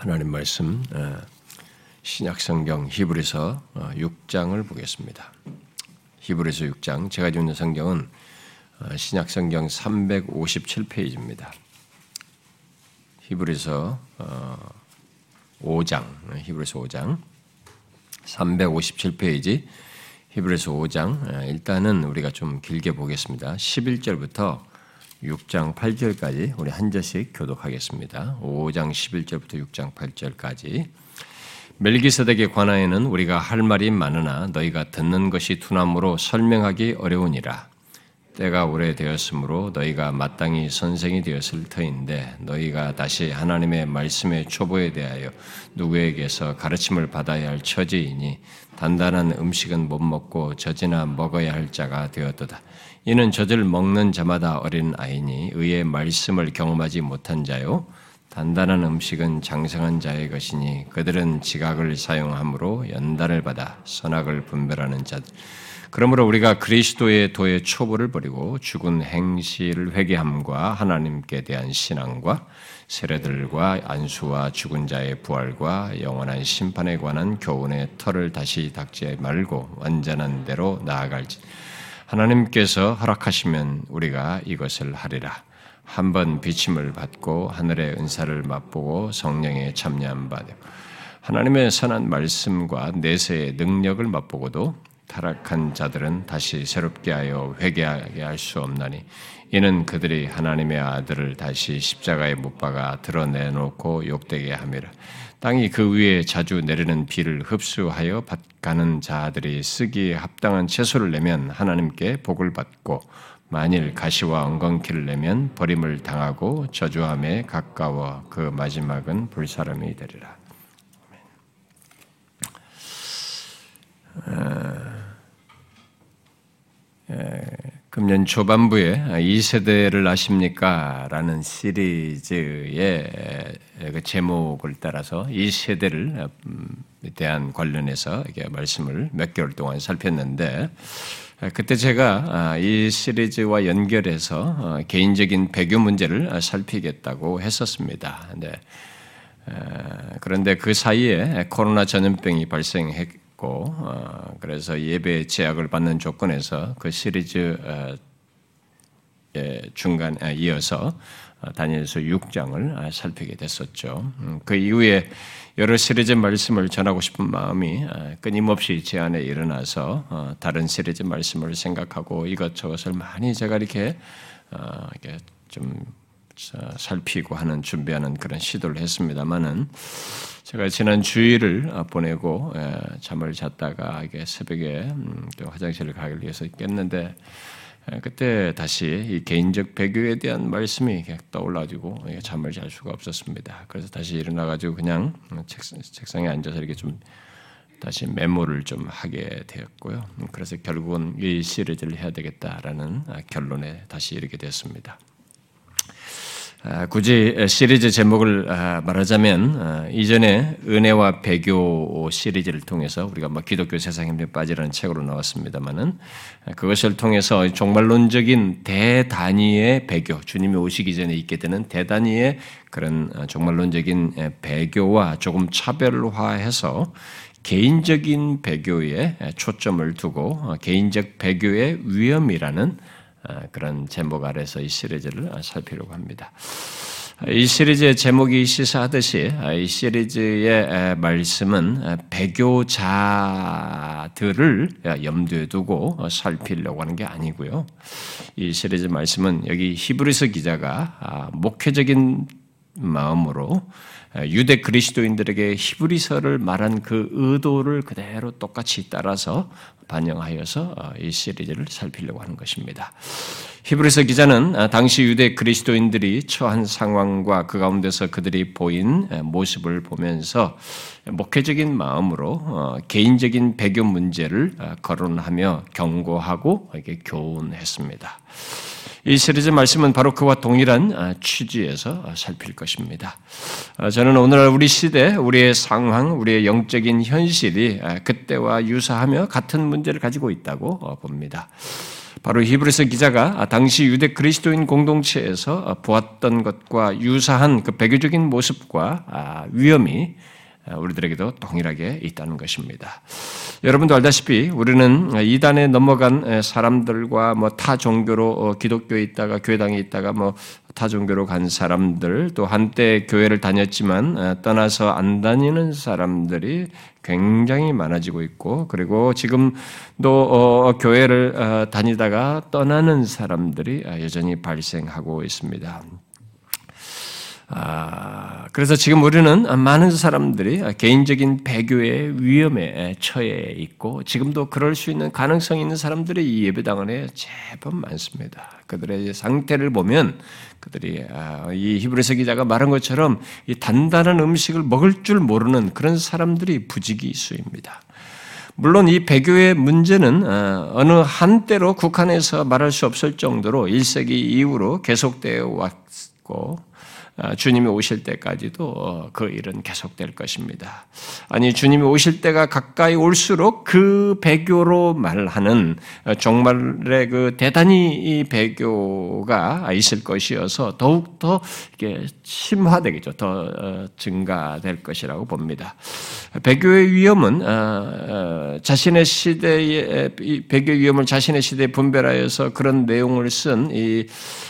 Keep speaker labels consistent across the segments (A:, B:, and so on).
A: 하나님 말씀 어, 신약 성경 히브리서 6장을 어, 보겠습니다. 히브리서 6장 제가 주는 성경은 어, 신약 성경 357페이지입니다. 히브리서 5장 히브리서 5장 357페이지 히브리서 5장 일단은 우리가 좀 길게 보겠습니다. 11절부터 6장 8절까지 우리 한 절씩 교독하겠습니다. 5장 11절부터 6장 8절까지 멜기세덱에 관하여는 우리가 할 말이 많으나 너희가 듣는 것이 둔함으로 설명하기 어려우니라. 때가 오래되었으므로 너희가 마땅히 선생이 되었을 터인데 너희가 다시 하나님의 말씀의 초보에 대하여 누구에게서 가르침을 받아야 할 처지이니 단단한 음식은 못 먹고 젖이나 먹어야 할 자가 되었도다. 이는 젖을 먹는 자마다 어린 아이니 의의 말씀을 경험하지 못한 자요 단단한 음식은 장성한 자의 것이니 그들은 지각을 사용함으로 연단을 받아 선악을 분별하는 자. 그러므로 우리가 그리스도의 도의 초보를 버리고 죽은 행실을 회개함과 하나님께 대한 신앙과 세례들과 안수와 죽은 자의 부활과 영원한 심판에 관한 교훈의 털을 다시 닦지 말고 완전한 대로 나아갈지. 하나님께서 허락하시면 우리가 이것을 하리라. 한번 비침을 받고 하늘의 은사를 맛보고 성령에 참여한 바 되고 하나님의 선한 말씀과 내세의 능력을 맛보고도 타락한 자들은 다시 새롭게 하여 회개하게 할 수 없나니 이는 그들이 하나님의 아들을 다시 십자가에 못 박아 드러내놓고 욕되게 함이라. 땅이 그 위에 자주 내리는 비를 흡수하여 가는 자들이 쓰기에 합당한 채소를 내면 하나님께 복을 받고 만일 가시와 엉겅퀴를 내면 버림을 당하고 저주함에 가까워 그 마지막은 불사름이 되리라. 금년 초반부에 이 세대를 아십니까? 라는 시리즈의 그 제목을 따라서 이 세대를 음, 대한 관련해서 말씀을 몇 개월 동안 살폈는데 그때 제가 아, 이 시리즈와 연결해서 어, 개인적인 배교 문제를 살피겠다고 했었습니다. 그런데 그 사이에 코로나 전염병이 발생했 있고 어, 그래서 예배 제약을 받는 조건에서 그 시리즈 어, 중간 아, 이어서 어, 다니엘서 6장을 아, 살피게 됐었죠. 음, 그 이후에 여러 시리즈 말씀을 전하고 싶은 마음이 아, 끊임없이 제 안에 일어나서 다른 시리즈 말씀을 생각하고 이것저것을 많이 제가 이렇게 좀 살피고 하는 준비하는 그런 시도를 했습니다만은 제가 지난 주일을 보내고 예, 잠을 잤다가 이게 새벽에 음, 또 화장실을 가기 위해서 깼는데 예, 그때 다시 이 개인적 배교에 대한 말씀이 떠올라지고 잠을 잘 수가 없었습니다. 그래서 다시 일어나가지고 그냥 책상에 앉아서 이렇게 좀 다시 메모를 좀 하게 되었고요. 음, 그래서 결국은 이 시리즈를 해야 되겠다라는 결론에 다시 이르게 됐습니다. 아, 굳이 시리즈 제목을 아, 말하자면 아, 이전에 은혜와 배교 시리즈를 통해서 우리가 막 기독교 세상에 빠지라는 책으로 나왔습니다만은 그것을 통해서 종말론적인 대단위의 배교, 주님이 오시기 전에 있게 되는 대단위의 그런 종말론적인 배교와 조금 차별화해서 개인적인 배교에 초점을 두고 어, 개인적 배교의 위험이라는 아, 그런 제목 아래서 이 시리즈를 살피려고 합니다. 이 시리즈의 제목이 시사하듯이 아, 이 시리즈의 말씀은 배교자들을 염두에 두고 살피려고 하는 게 아니고요. 이 시리즈 말씀은 여기 히브리서 기자가 아, 목회적인 마음으로 유대 그리스도인들에게 히브리서를 말한 그 의도를 그대로 똑같이 따라서 반영하여서 어, 이 시리즈를 살피려고 하는 것입니다. 히브리서 기자는 어, 당시 유대 그리스도인들이 처한 상황과 그 가운데서 그들이 보인 모습을 보면서 목회적인 마음으로 어, 개인적인 배교 문제를 거론하며 경고하고 교훈했습니다. 이 시리즈 말씀은 바로 그와 동일한 아, 취지에서 살필 것입니다. 아, 저는 오늘날 우리 시대, 우리의 상황, 우리의 영적인 현실이 아, 그때와 유사하며 같은 문제를 가지고 있다고 어, 봅니다. 바로 히브리서 기자가 당시 유대 그리스도인 공동체에서 보았던 것과 유사한 그 배교적인 모습과 위험이 우리들에게도 동일하게 있다는 것입니다. 여러분도 알다시피 우리는 이단에 넘어간 사람들과 뭐 타 종교로 어, 기독교에 있다가 교회당에 있다가 뭐 타 종교로 간 사람들 또 한때 교회를 다녔지만 떠나서 안 다니는 사람들이 굉장히 많아지고 있고 그리고 지금도 어, 교회를 어, 다니다가 떠나는 사람들이 여전히 발생하고 있습니다. 아, 그래서 지금 우리는 많은 사람들이 개인적인 배교의 위험에 처해 있고 지금도 그럴 수 있는 가능성이 있는 사람들이 이 예배당 안에 제법 많습니다. 그들의 상태를 보면 그들이 아, 이 히브리서 기자가 말한 것처럼 이 단단한 음식을 먹을 줄 모르는 그런 사람들이 부지기수입니다. 물론 이 배교의 문제는 어, 어느 한때로 국한해서 말할 수 없을 정도로 1세기 이후로 계속되어 왔고 아, 주님이 오실 때까지도 어, 그 일은 계속될 것입니다. 아니 주님이 오실 때가 가까이 올수록 그 배교로 말하는 어, 정말의 그 대단히 이 배교가 있을 것이어서 더욱 더 이게 심화되겠죠. 더 어, 증가될 것이라고 봅니다. 배교의 위험은 자신의 시대의 배교 위험을 자신의 시대에 분별하여서 그런 내용을 쓴이 아,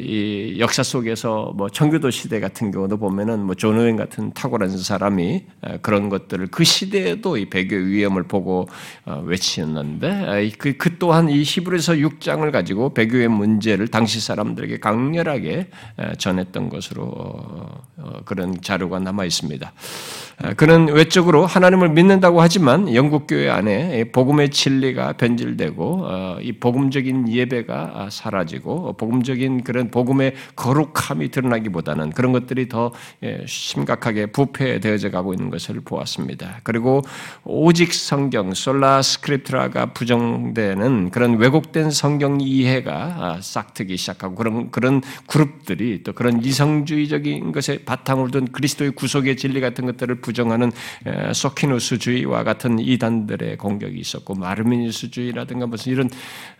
A: 이 역사 속에서 뭐 청교도 시대 같은 경우도 보면은 뭐 존오웬 같은 탁월한 사람이 아, 그런 것들을 그 시대에도 이 배교의 위험을 보고 어, 외치는데 아, 그, 그 또한 이 히브리서 6장을 가지고 배교의 문제를 당시 사람들에게 강렬하게 전했던 것으로 어, 어, 그런 자료가 남아 있습니다. 그는 외적으로 하나님을 믿는다고 하지만 영국 교회 안에 복음의 진리가 변질되고 이 복음적인 예배가 사라지고 복음적인 그런 복음의 거룩함이 드러나기보다는 그런 것들이 더 예, 심각하게 부패되어져 가고 있는 것을 보았습니다. 그리고 오직 성경 솔라 스크립트라가 부정되는 그런 왜곡된 성경 이해가 아, 싹트기 시작하고 그런 그런 그룹들이 또 그런 이성주의적인 것에 바탕을 둔 그리스도의 구속의 진리 같은 것들을 부정하는 예, 소키누스주의와 같은 이단들의 공격이 있었고 마르미니스주의라든가 무슨 이런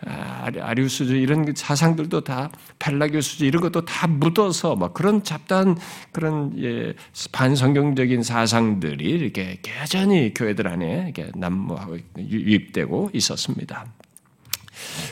A: 아, 아리우스주의 이런 사상들도 것도 다 수지 이런 것도 다 묻어서 막 그런 잡다한 그런 예, 반성경적인 사상들이 이렇게 여전히 교회들 안에 이렇게 난무하고 유입되고 있었습니다.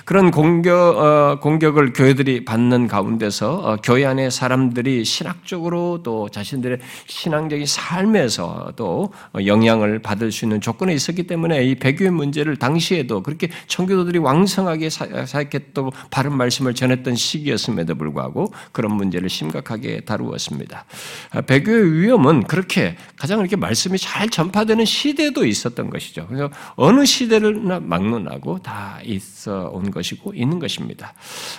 A: 그런 공격, 어, 공격을 교회들이 받는 가운데서 어, 교회 안에 사람들이 신학적으로 또 자신들의 신앙적인 삶에서도 영향을 받을 수 있는 조건에 있었기 때문에 이 배교의 문제를 당시에도 그렇게 청교도들이 왕성하게 사역했고 바른 말씀을 전했던 시기였음에도 불구하고 그런 문제를 심각하게 다루었습니다. 아, 배교의 위험은 그렇게 가장 이렇게 말씀이 잘 전파되는 시대도 있었던 것이죠. 그래서 어느 시대를 막론하고 다 있어 온 것이고 있는 것입니다.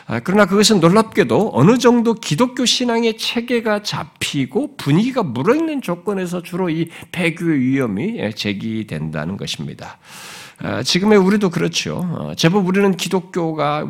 A: 아, 그러나 그것은 놀랍게도 어느 정도 기독교 신앙의 체계가 잡히고 분위기가 물어있는 조건에서 주로 이 배교의 위험이 제기된다는 것입니다. 아, 지금의 우리도 그렇죠. 어, 제법 우리는 기독교가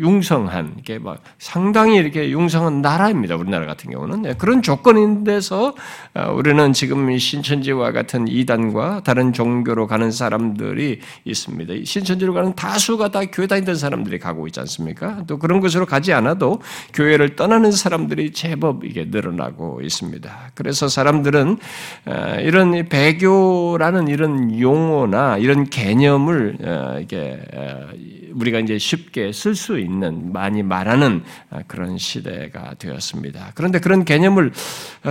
A: 융성한, 이게 막 상당히 이렇게 융성한 나라입니다. 우리나라 같은 경우는 네, 그런 조건인데서 어, 우리는 지금 신천지와 같은 이단과 다른 종교로 가는 사람들이 있습니다. 신천지로 가는 다수가 다 교회 다니던 사람들이 가고 있지 않습니까? 또 그런 곳으로 가지 않아도 교회를 떠나는 사람들이 제법 이게 늘어나고 있습니다. 그래서 사람들은 어, 이런 배교라는 이런 용어나 이런 개념 개념을 어, 이게 어, 우리가 이제 쉽게 쓸 수 있는 많이 말하는 어, 그런 시대가 되었습니다. 그런데 그런 개념을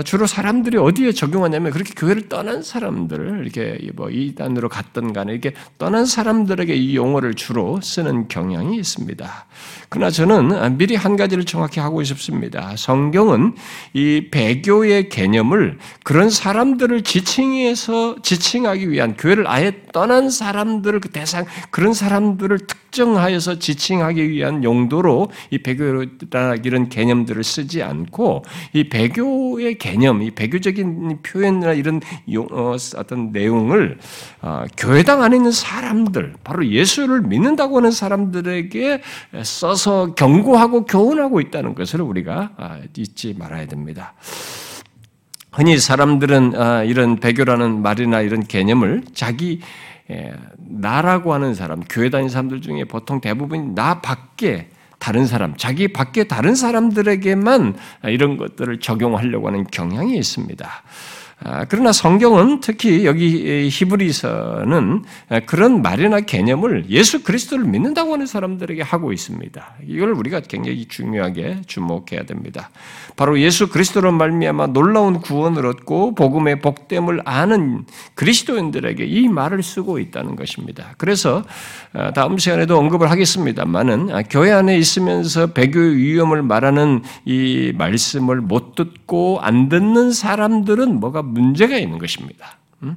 A: 주로 사람들이 어디에 적용하냐면 그렇게 교회를 떠난 사람들 이렇게 뭐 이단으로 갔던 간에 이렇게 떠난 사람들에게 이 용어를 주로 쓰는 경향이 있습니다. 그러나 저는 미리 한 가지를 정확히 하고 싶습니다. 성경은 이 배교의 개념을 그런 사람들을 지칭해서 지칭하기 위한 교회를 아예 떠난 사람들을 그 대상 그런 사람들을 특정 하여서 지칭하기 위한 용도로 이 배교라 이런 개념들을 쓰지 않고 이 배교의 개념, 이 배교적인 표현이나 이런 어, 어떤 내용을 어, 교회당 안에 있는 사람들, 바로 예수를 믿는다고 하는 사람들에게 써서 경고하고 교훈하고 있다는 것을 우리가 아, 잊지 말아야 됩니다. 흔히 사람들은 아, 이런 배교라는 말이나 이런 개념을 자기 예, 나라고 하는 사람, 교회 다니는 사람들 중에 보통 대부분 나 밖에 다른 사람, 자기 밖에 다른 사람들에게만 이런 것들을 적용하려고 하는 경향이 있습니다. 아, 그러나 성경은 특히 여기 히브리서는 그런 말이나 개념을 예수 그리스도를 믿는다고 하는 사람들에게 하고 있습니다. 이걸 우리가 굉장히 중요하게 주목해야 됩니다. 바로 예수 그리스도로 말미암아 놀라운 구원을 얻고 복음의 복됨을 아는 그리스도인들에게 이 말을 쓰고 있다는 것입니다. 그래서 아, 다음 시간에도 언급을 하겠습니다만은 아, 교회 안에 있으면서 배교의 위험을 말하는 이 말씀을 못 듣고 안 듣는 사람들은 뭐가 문제가 있는 것입니다. 음?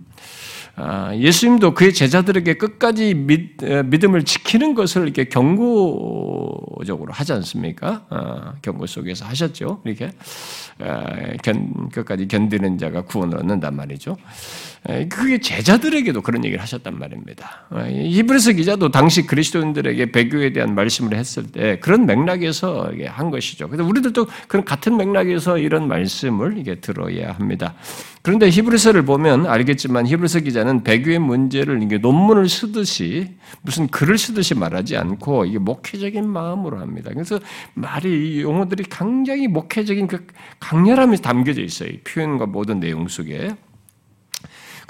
A: 아, 예수님도 그의 제자들에게 끝까지 믿, 음을 지키는 것을 이렇게 경고적으로 하지 않습니까? 아, 경고 속에서 하셨죠. 이렇게 끝까지 견디는 자가 구원을 얻는단 말이죠. 그게 제자들에게도 그런 얘기를 하셨단 말입니다. 히브리서 기자도 당시 그리스도인들에게 배교에 대한 말씀을 했을 때 그런 맥락에서 한 것이죠. 그래서 우리들도 그런 같은 맥락에서 이런 말씀을 이게 들어야 합니다. 그런데 히브리서를 보면 알겠지만 히브리서 기자는 배교의 문제를 이게 논문을 쓰듯이 무슨 글을 쓰듯이 말하지 않고 이게 목회적인 마음으로 합니다. 그래서 말이 용어들이 굉장히 목회적인 그 강렬함이 담겨져 있어요. 표현과 모든 내용 속에.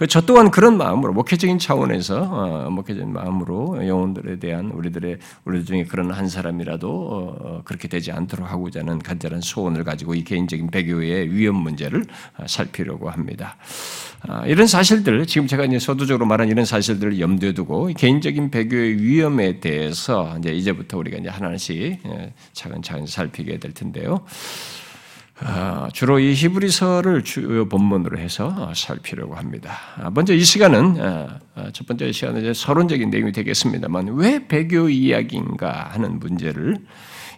A: 그저 또한 그런 마음으로 목회적인 차원에서 어, 목회적인 마음으로 영혼들에 대한 우리들의 우리들 중에 그런 한 사람이라도 어, 어, 그렇게 되지 않도록 하고자 하는 간절한 소원을 가지고 이 개인적인 배교의 위험 문제를 살피려고 합니다. 아, 이런 사실들 지금 제가 이제 서두적으로 말한 이런 사실들을 염두에 두고 개인적인 배교의 위험에 대해서 이제 이제부터 우리가 이제 하나씩 예, 차근차근 살피게 될 텐데요. 아, 주로 이 히브리서를 주요 본문으로 해서 살피려고 합니다. 아, 먼저 이 시간은 아, 첫 번째 시간은 이제 서론적인 내용이 되겠습니다만 왜 배교 이야기인가 하는 문제를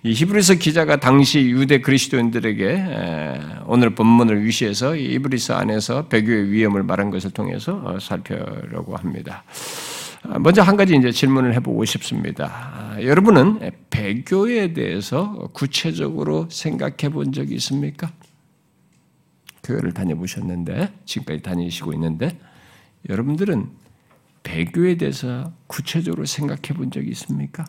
A: 이 히브리서 기자가 당시 유대 그리스도인들에게 오늘 본문을 위시해서 이 히브리서 안에서 배교의 위험을 말한 것을 통해서 어, 살펴려고 합니다. 먼저 한 가지 이제 질문을 해보고 싶습니다. 아, 여러분은 배교에 대해서 구체적으로 생각해 본 적이 있습니까? 교회를 다녀보셨는데, 지금까지 다니시고 있는데, 여러분들은 배교에 대해서 구체적으로 생각해 본 적이 있습니까?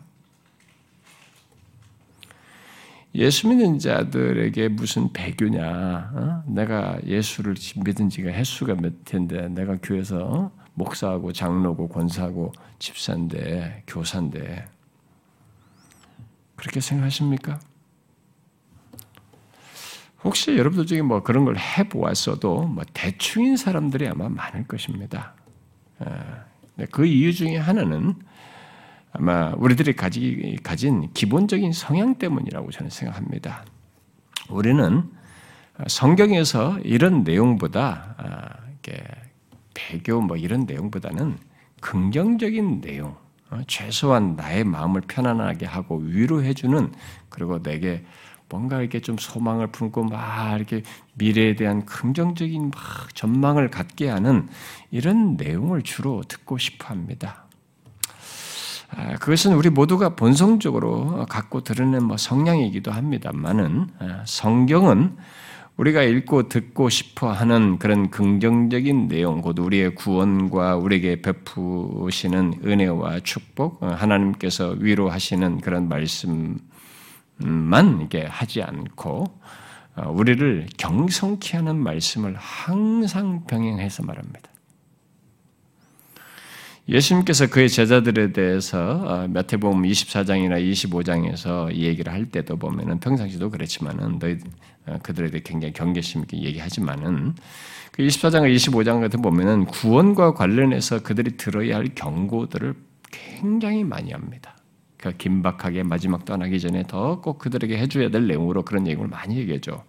A: 예수 믿는 자들에게 무슨 배교냐? 어? 내가 예수를 믿은 지가 횟수가 몇 텐데, 내가 교회에서 목사하고 장로고 권사하고 집사인데 교사인데 그렇게 생각하십니까? 혹시 여러분들 중에 뭐 그런 걸 해보았어도 뭐 대충인 사람들이 아마 많을 것입니다. 예. 그 이유 중에 하나는 아마 우리들이 가지, 가진 기본적인 성향 때문이라고 저는 생각합니다. 우리는 성경에서 이런 내용보다 아, 배교 뭐 이런 내용보다는 긍정적인 내용, 어, 최소한 나의 마음을 편안하게 하고 위로해주는 그리고 내게 뭔가 이렇게 좀 소망을 품고 막 이렇게 미래에 대한 긍정적인 막 전망을 갖게 하는 이런 내용을 주로 듣고 싶어 합니다. 아, 그것은 우리 모두가 본성적으로 갖고 드러낸 뭐 성향이기도 합니다만은 아, 성경은 우리가 읽고 듣고 싶어 하는 그런 긍정적인 내용, 곧 우리의 구원과 우리에게 베푸시는 은혜와 축복, 어, 하나님께서 위로하시는 그런 말씀만 이게 하지 않고, 어, 우리를 경성케 하는 말씀을 항상 병행해서 말합니다. 예수님께서 그의 제자들에 대해서 마태복음 어, 24장이나 25장에서 이 얘기를 할 때도 보면은 평상시도 그렇지만은 너희 어, 그들에 대해 굉장히 경계심 있게 얘기하지만은 그 24장과 25장 같은 보면은 구원과 관련해서 그들이 들어야 할 경고들을 굉장히 많이 합니다. 그 긴박하게 마지막 떠나기 전에 더 꼭 그들에게 해줘야 될 내용으로 그런 얘기를 많이 얘기하죠.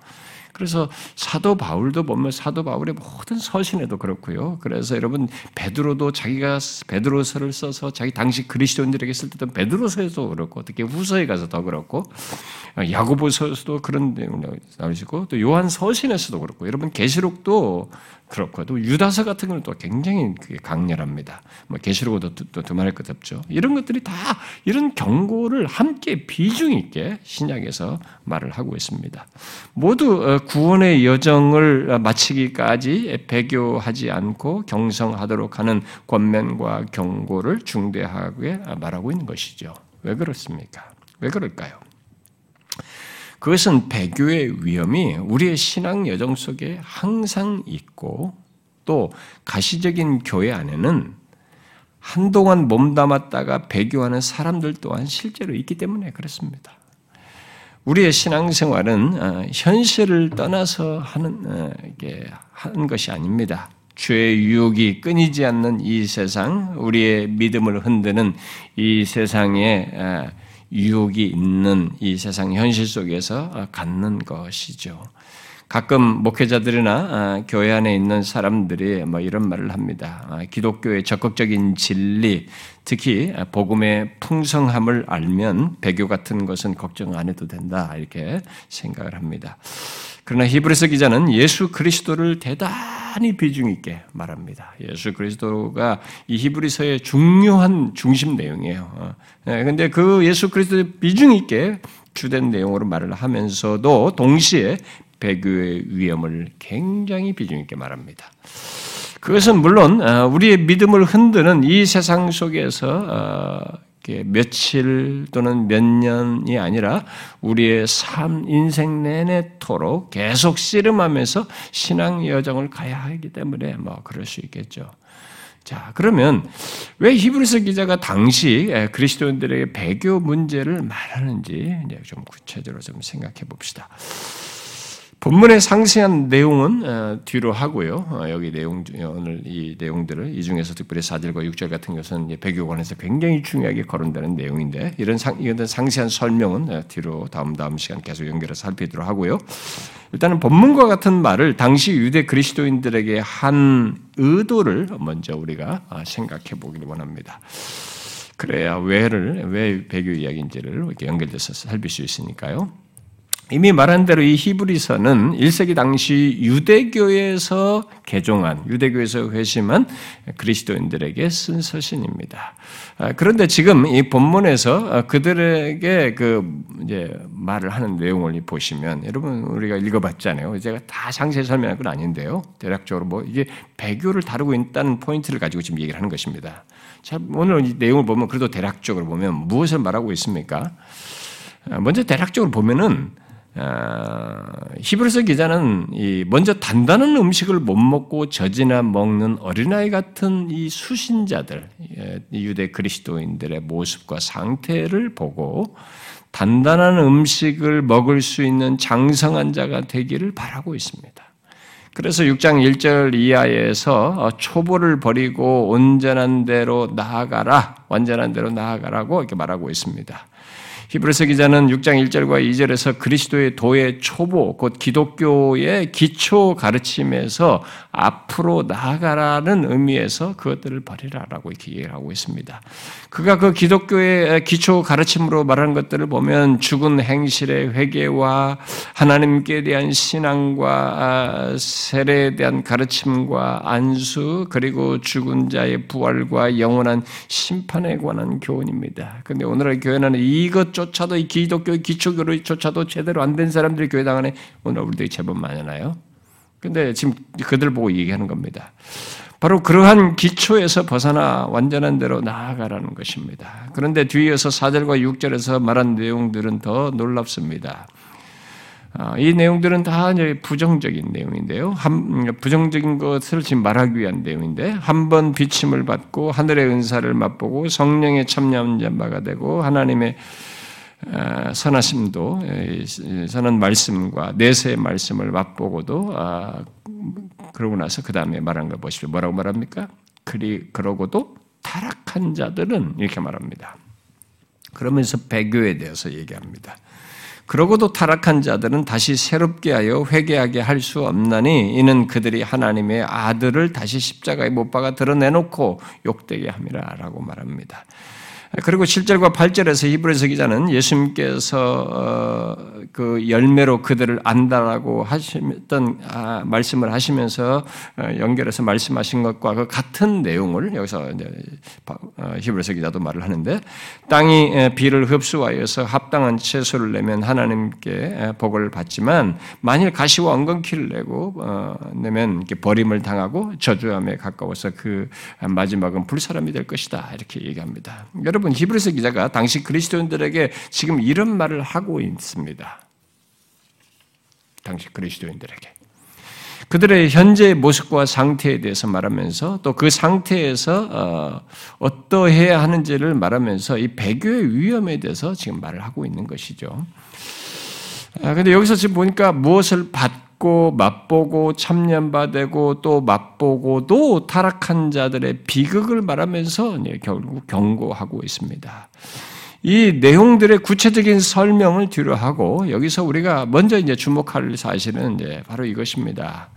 A: 그래서 사도 바울도 보면 사도 바울의 모든 서신에도 그렇고요. 그래서 여러분 베드로도 자기가 베드로서를 써서 자기 당시 그리스도인들에게 쓸 때도 베드로서에도 그렇고 특히 후서에 가서 더 그렇고 야고보서에서도 그런 내용 나오시고 또 요한 서신에서도 그렇고 여러분 계시록도 그렇고 또 유다서 같은 경우는 또 굉장히 강렬합니다. 뭐 계시록도 또 두말할 것 없죠. 이런 것들이 다 이런 경고를 함께 비중 있게 신약에서 말을 하고 있습니다. 모두 어, 구원의 여정을 마치기까지 배교하지 않고 경성하도록 하는 권면과 경고를 중대하게 말하고 있는 것이죠. 왜 그렇습니까? 왜 그럴까요? 그것은 배교의 위험이 우리의 신앙 여정 속에 항상 있고 또 가시적인 교회 안에는 한동안 몸담았다가 배교하는 사람들 또한 실제로 있기 때문에 그렇습니다. 우리의 신앙생활은 어, 현실을 떠나서 하는 어, 게 하는 것이 아닙니다. 죄의 유혹이 끊이지 않는 이 세상, 우리의 믿음을 흔드는 이 세상에 어, 유혹이 있는 이 세상 현실 속에서 갖는 것이죠. 가끔 목회자들이나 아, 교회 안에 있는 사람들이 뭐 이런 말을 합니다. 아, 기독교의 적극적인 진리, 특히 복음의 풍성함을 알면 배교 같은 것은 걱정 안 해도 된다 이렇게 생각을 합니다. 그러나 히브리서 기자는 예수 그리스도를 대단히 비중 있게 말합니다. 예수 그리스도가 이 히브리서의 중요한 중심 내용이에요. 그런데 어, 예, 그 예수 그리스도의 비중 있게 주된 내용으로 말을 하면서도 동시에 배교의 위험을 굉장히 비중 있게 말합니다. 그것은 물론 어, 우리의 믿음을 흔드는 이 세상 속에서 어, 며칠 또는 몇 년이 아니라 우리의 삶 인생 내내토록 계속 씨름하면서 신앙 여정을 가야 하기 때문에 뭐 그럴 수 있겠죠. 자, 그러면 왜 히브리서 기자가 당시 그리스도인들에게 배교 문제를 말하는지 좀 구체적으로 좀 생각해 봅시다. 본문의 상세한 내용은 어, 뒤로 하고요. 어, 여기 내용 오늘 이 내용들을 이 중에서 특별히 4절과 6절 같은 것은 배교관에서 굉장히 중요하게 거론되는 내용인데 이런 상 이런 상세한 설명은 어, 뒤로 다음 다음 시간 계속 연결해서 살피도록 하고요. 일단은 본문과 같은 말을 당시 유대 그리스도인들에게 한 의도를 먼저 우리가 생각해 보기를 원합니다. 그래야 왜를 왜 배교 이야기인지를 이렇게 연결돼서 살필 수 있으니까요. 이미 말한 대로 이 히브리서는 1세기 당시 유대교에서 개종한, 유대교에서 회심한 그리스도인들에게 쓴 서신입니다. 아, 그런데 지금 이 본문에서 그들에게 그 이제 말을 하는 내용을 보시면 여러분 우리가 읽어봤잖아요. 제가 다 상세히 설명할 건 아닌데요. 대략적으로 뭐 이게 배교를 다루고 있다는 포인트를 가지고 지금 얘기를 하는 것입니다. 자, 오늘 이 내용을 보면 그래도 대략적으로 보면 무엇을 말하고 있습니까? 아, 먼저 대략적으로 보면은 아, 히브리서 기자는 먼저 단단한 음식을 못 먹고 젖이나 먹는 어린아이 같은 이 수신자들, 예, 유대 그리스도인들의 모습과 상태를 보고 단단한 음식을 먹을 수 있는 장성한 자가 되기를 바라고 있습니다. 그래서 6장 1절 이하에서 초보를 버리고 온전한 대로 나아가라, 완전한 대로 나아가라고 이렇게 말하고 있습니다. 히브리서 기자는 6장 1절과 2절에서 그리스도의 도의 초보, 곧 기독교의 기초 가르침에서 앞으로 나아가라는 의미에서 그것들을 버리라라고 이렇게 얘기하고 있습니다. 그가 그 기독교의 기초 가르침으로 말하는 것들을 보면 죽은 행실의 회개와 하나님께 대한 신앙과 세례에 대한 가르침과 안수 그리고 죽은 자의 부활과 영원한 심판에 관한 교훈입니다. 근데 오늘의 교회는 이것 조차 조차도 이 기독교의 기초교로조차도 제대로 안 된 사람들이 교회당 안에 오늘 우리들이 제법 많잖아요. 근데 지금 그들 보고 얘기하는 겁니다. 바로 그러한 기초에서 벗어나 완전한 대로 나아가라는 것입니다. 그런데 뒤에서 4절과 6절에서 말한 내용들은 더 놀랍습니다. 아, 이 내용들은 다 부정적인 내용인데요. 한, 부정적인 것을 지금 말하기 위한 내용인데 한 번 비침을 받고 하늘의 은사를 맛보고 성령의 참여한 바가 되고 하나님의 아, 선하심도 선한 말씀과 내세의 말씀을 맛보고도 아, 그러고 나서 그 다음에 말한 걸 보십시오. 뭐라고 말합니까? 그리 그러고도 타락한 자들은 이렇게 말합니다. 그러면서 배교에 대해서 얘기합니다. 그러고도 타락한 자들은 다시 새롭게 하여 회개하게 할 수 없나니 이는 그들이 하나님의 아들을 다시 십자가에 못 박아 드러내놓고 욕되게 함이라라고 말합니다. 그리고 7절과 8절에서 히브리서 기자는 예수님께서 어, 그 열매로 그들을 안다라고 하셨던 아, 말씀을 하시면서 어, 연결해서 말씀하신 것과 그 같은 내용을 여기서 어, 히브리서 기자도 말을 하는데 땅이 비를 흡수하여서 합당한 채소를 내면 하나님께 복을 받지만 만일 가시와 엉겅퀴를 내고 내면 버림을 당하고 저주함에 가까워서 그 마지막은 불사람이 될 것이다 이렇게 얘기합니다. 여러분 여러분 히브리서 기자가 당시 그리스도인들에게 지금 이런 말을 하고 있습니다. 당시 그리스도인들에게 그들의 현재의 모습과 상태에 대해서 말하면서 또 그 상태에서 어, 떠해야 하는지를 말하면서 이 배교의 위험에 대해서 지금 말을 하고 있는 것이죠. 아, 근데 여기서 지금 보니까 무엇을 받 받고 맛보고 참념받고 또 맛보고도 타락한 자들의 비극을 말하면서 결국 경고하고 있습니다. 이 내용들의 구체적인 설명을 뒤로 하고 여기서 우리가 먼저 이제 주목할 사실은 이제 바로 이것입니다.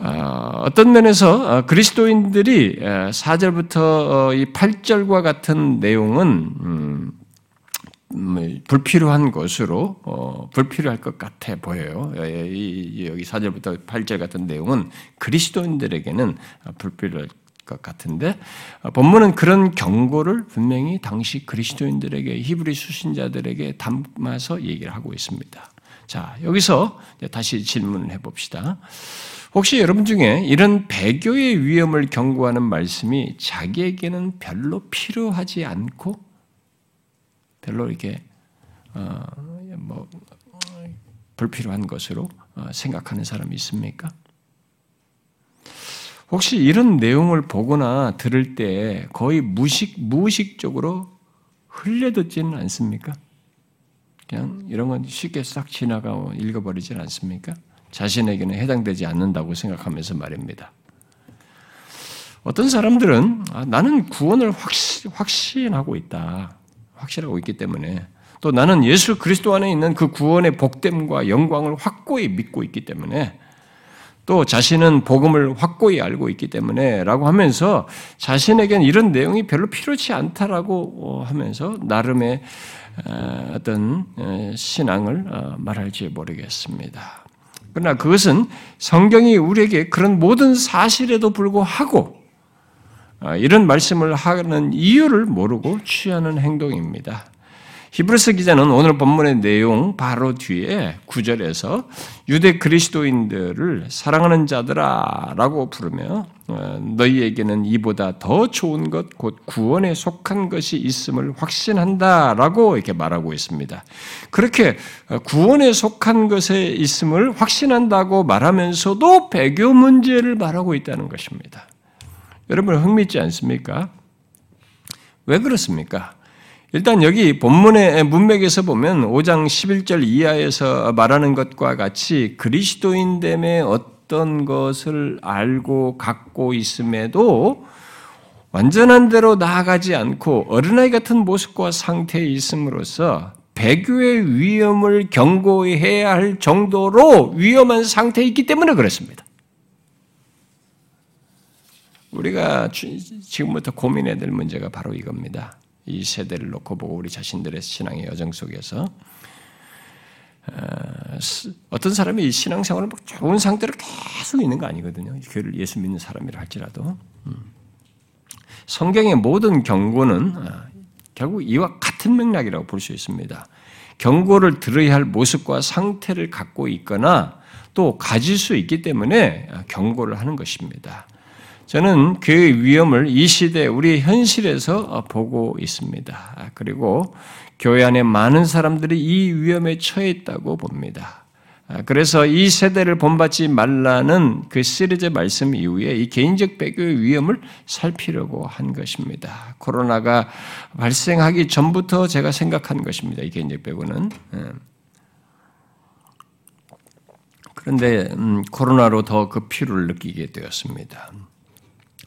A: 어, 어떤 면에서 어, 그리스도인들이 4절부터 어, 이 8절과 같은 내용은 음, 음, 불필요한 것으로 어, 불필요할 것 같아 보여요. 여기 4절부터 8절 같은 내용은 그리스도인들에게는 불필요할 것 같은데 어, 본문은 그런 경고를 분명히 당시 그리스도인들에게 히브리 수신자들에게 담아서 얘기를 하고 있습니다. 자 여기서 다시 질문을 해봅시다. 혹시 여러분 중에 이런 배교의 위험을 경고하는 말씀이 자기에게는 별로 필요하지 않고 별로 이렇게 어, 뭐 불필요한 것으로 어, 생각하는 사람이 있습니까? 혹시 이런 내용을 보거나 들을 때 거의 무식 무의식적으로 흘려듣지는 않습니까? 그냥 이런 건 쉽게 싹 지나가고 읽어버리진 않습니까? 자신에게는 해당되지 않는다고 생각하면서 말입니다. 어떤 사람들은 아, 나는 구원을 확신, 확신하고 있다. 확실하고 있기 때문에 또 나는 예수 그리스도 안에 있는 그 구원의 복됨과 영광을 확고히 믿고 있기 때문에 또 자신은 복음을 확고히 알고 있기 때문에 라고 하면서 자신에겐 이런 내용이 별로 필요치 않다라고 하면서 나름의 어떤 신앙을 어, 말할지 모르겠습니다. 그러나 그것은 성경이 우리에게 그런 모든 사실에도 불구하고 아, 이런 말씀을 하는 이유를 모르고 취하는 행동입니다. 히브리서 기자는 오늘 본문의 내용 바로 뒤에 구절에서 유대 그리스도인들을 사랑하는 자들아 라고 부르며 어, 너희에게는 이보다 더 좋은 것 곧 구원에 속한 것이 있음을 확신한다 라고 이렇게 말하고 있습니다. 그렇게 어, 구원에 속한 것에 있음을 확신한다고 말하면서도 배교 문제를 말하고 있다는 것입니다. 여러분 흥미있지 않습니까? 왜 그렇습니까? 일단 여기 본문의 문맥에서 보면 5장 11절 이하에서 말하는 것과 같이 그리스도인됨의 어떤 것을 알고 갖고 있음에도 완전한 대로 나아가지 않고 어린아이 같은 모습과 상태에 있음으로써 배교의 위험을 경고해야 할 정도로 위험한 상태에 있기 때문에 그렇습니다. 우리가 지금부터 고민해야 될 문제가 바로 이겁니다. 이 세대를 놓고 보고 우리 자신들의 신앙의 여정 속에서 어, 어떤 사람이 이 신앙생활을 좋은 상태로 계속 있는 거 아니거든요. 교회를 예수 믿는 사람이라 할지라도 음. 성경의 모든 경고는 어, 결국 이와 같은 맥락이라고 볼 수 있습니다. 경고를 들어야 할 모습과 상태를 갖고 있거나 또 가질 수 있기 때문에 경고를 하는 것입니다. 저는 그 위험을 이 시대 우리 현실에서 보고 있습니다. 그리고 교회 안에 많은 사람들이 이 위험에 처해 있다고 봅니다. 그래서 이 세대를 본받지 말라는 그 시리즈 말씀 이후에 이 개인적 배교의 위험을 살피려고 한 것입니다. 코로나가 발생하기 전부터 제가 생각한 것입니다. 이 개인적 배교는. 예. 그런데 음, 코로나로 더그 필요를 느끼게 되었습니다.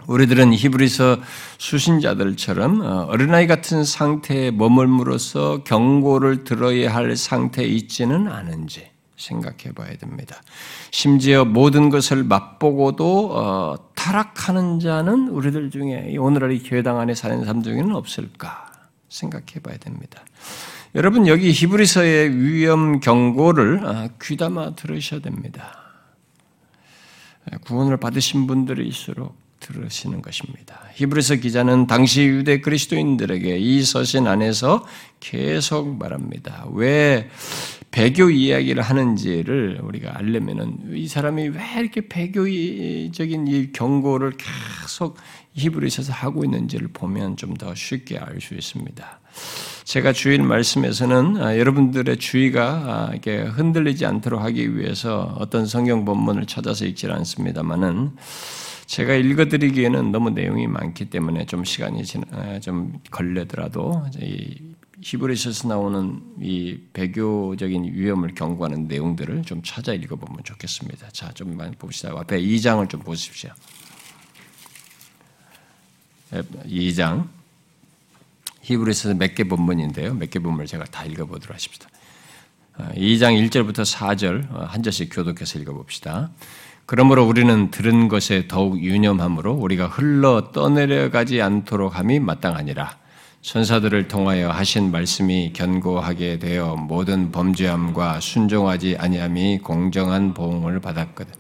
A: 우리들은 히브리서 수신자들처럼 어, 어린아이 같은 상태에 머물므로써 경고를 들어야 할 상태에 있지는 않은지 생각해 봐야 됩니다. 심지어 모든 것을 맛보고도 어, 타락하는 자는 우리들 중에 오늘날 이 교회당 안에 사는 사람 중에는 없을까? 생각해 봐야 됩니다. 여러분 여기 히브리서의 위험 경고를 아, 귀담아 들으셔야 됩니다. 구원을 받으신 분들일수록 들으시는 것입니다. 히브리서 기자는 당시 유대 그리스도인들에게 이 서신 안에서 계속 말합니다. 왜 배교 이야기를 하는지를 우리가 알려면은 이 사람이 왜 이렇게 배교적인 이 경고를 계속 히브리서에서 하고 있는지를 보면 좀 더 쉽게 알 수 있습니다. 제가 주일 말씀에서는 아, 여러분들의 주의가 아, 이렇게 흔들리지 않도록 하기 위해서 어떤 성경 본문을 찾아서 읽지 않습니다만은 제가 읽어드리기에는 너무 내용이 많기 때문에 좀 시간이 아, 좀 걸리더라도 이 히브리서에서 나오는 이 배교적인 위험을 경고하는 내용들을 좀 찾아 읽어보면 좋겠습니다. 자, 좀 많이 봅시다. 앞에 2장을 좀 보십시오. 2장 히브리서에서 몇개 본문인데요. 몇 개 본문을 제가 다 읽어보도록 하십시다. 2장 1절부터 4절 한 절씩 교독해서 읽어봅시다. 그러므로 우리는 들은 것에 더욱 유념함으로 우리가 흘러 떠내려가지 않도록 함이 마땅하니라. 천사들을 통하여 하신 말씀이 견고하게 되어 모든 범죄함과 순종하지 아니함이 공정한 보응을 받았거든.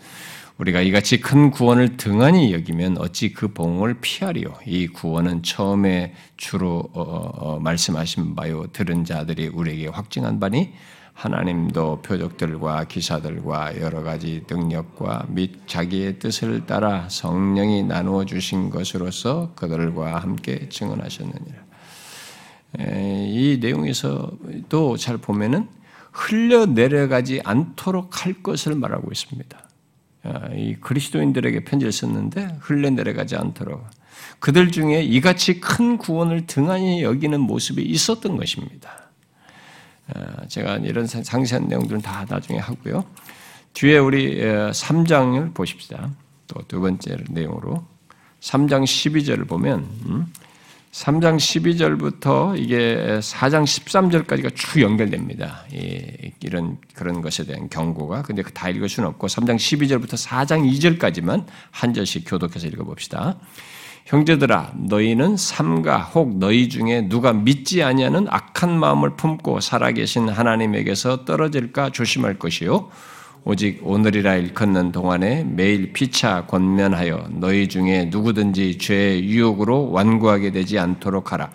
A: 우리가 이같이 큰 구원을 등한히 여기면 어찌 그 봉을 피하리요? 이 구원은 처음에 주로 어, 어, 어, 말씀하신 바요 들은 자들이 우리에게 확증한 바니 하나님도 표적들과 기사들과 여러 가지 능력과 및 자기의 뜻을 따라 성령이 나누어 주신 것으로서 그들과 함께 증언하셨느니라. 이 내용에서도 잘 보면은 흘려 내려가지 않도록 할 것을 말하고 있습니다. 아, 이 그리스도인들에게 편지를 썼는데 흘러내려가지 않도록 그들 중에 이같이 큰 구원을 등한히 여기는 모습이 있었던 것입니다. 아, 제가 이런 상세한 내용들은 다 나중에 하고요. 뒤에 우리 3장을 보십시다. 또 두 번째 내용으로 3장 12절을 보면 음, 3장 12절부터 이게 4장 13절까지가 쭉 연결됩니다. 이런 그런 것에 대한 경고가. 근데 다 읽을 수는 없고 3장 12절부터 4장 2절까지만 한 절씩 교독해서 읽어봅시다. 형제들아 너희는 삼가 혹 너희 중에 누가 믿지 아니하는 악한 마음을 품고 살아계신 하나님에게서 떨어질까 조심할 것이요 오직 오늘이라 일컫는 동안에 매일 피차 권면하여 너희 중에 누구든지 죄의 유혹으로 완고하게 되지 않도록 하라.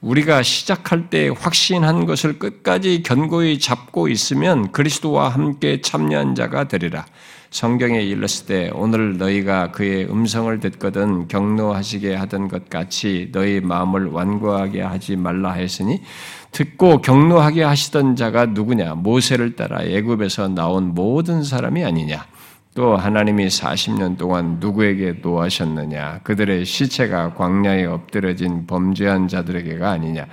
A: 우리가 시작할 때 확신한 것을 끝까지 견고히 잡고 있으면 그리스도와 함께 참여한 자가 되리라. 성경에 일렀을 때 오늘 너희가 그의 음성을 듣거든 경노하시게 하던 것 같이 너희 마음을 완고하게 하지 말라 했으니 듣고 경노하게 하시던 자가 누구냐? 모세를 따라 애굽에서 나온 모든 사람이 아니냐? 또 하나님이 40년 동안 누구에게 노하셨느냐? 그들의 시체가 광야에 엎드려진 범죄한 자들에게가 아니냐?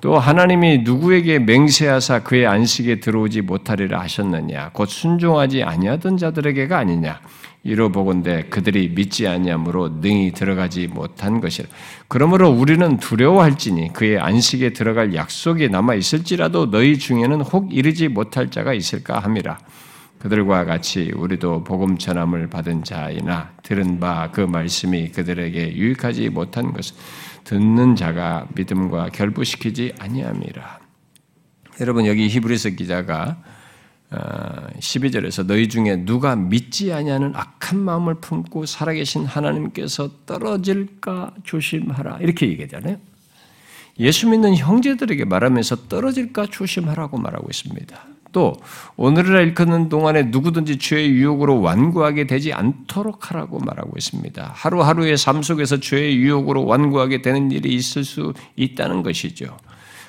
A: 또 하나님이 누구에게 맹세하사 그의 안식에 들어오지 못하리라 하셨느냐? 곧 순종하지 아니하던 자들에게가 아니냐? 이로 보건대 그들이 믿지 아니함으로 능히 들어가지 못한 것이라. 그러므로 우리는 두려워할지니 그의 안식에 들어갈 약속이 남아 있을지라도 너희 중에는 혹 이르지 못할 자가 있을까 함이라. 그들과 같이 우리도 복음 전함을 받은 자이나 들은 바 그 말씀이 그들에게 유익하지 못한 것을 듣는 자가 믿음과 결부시키지 아니함이라. 여러분 여기 히브리서 기자가 12절에서 어, 너희 중에 누가 믿지 아니하는 악한 마음을 품고 살아계신 하나님께서 떨어질까 조심하라 이렇게 얘기하잖아요. 예수 믿는 형제들에게 말하면서 떨어질까 조심하라고 말하고 있습니다. 또 오늘이라 일컫는 동안에 누구든지 죄의 유혹으로 완고하게 되지 않도록 하라고 말하고 있습니다. 하루하루의 삶 속에서 죄의 유혹으로 완고하게 되는 일이 있을 수 있다는 것이죠.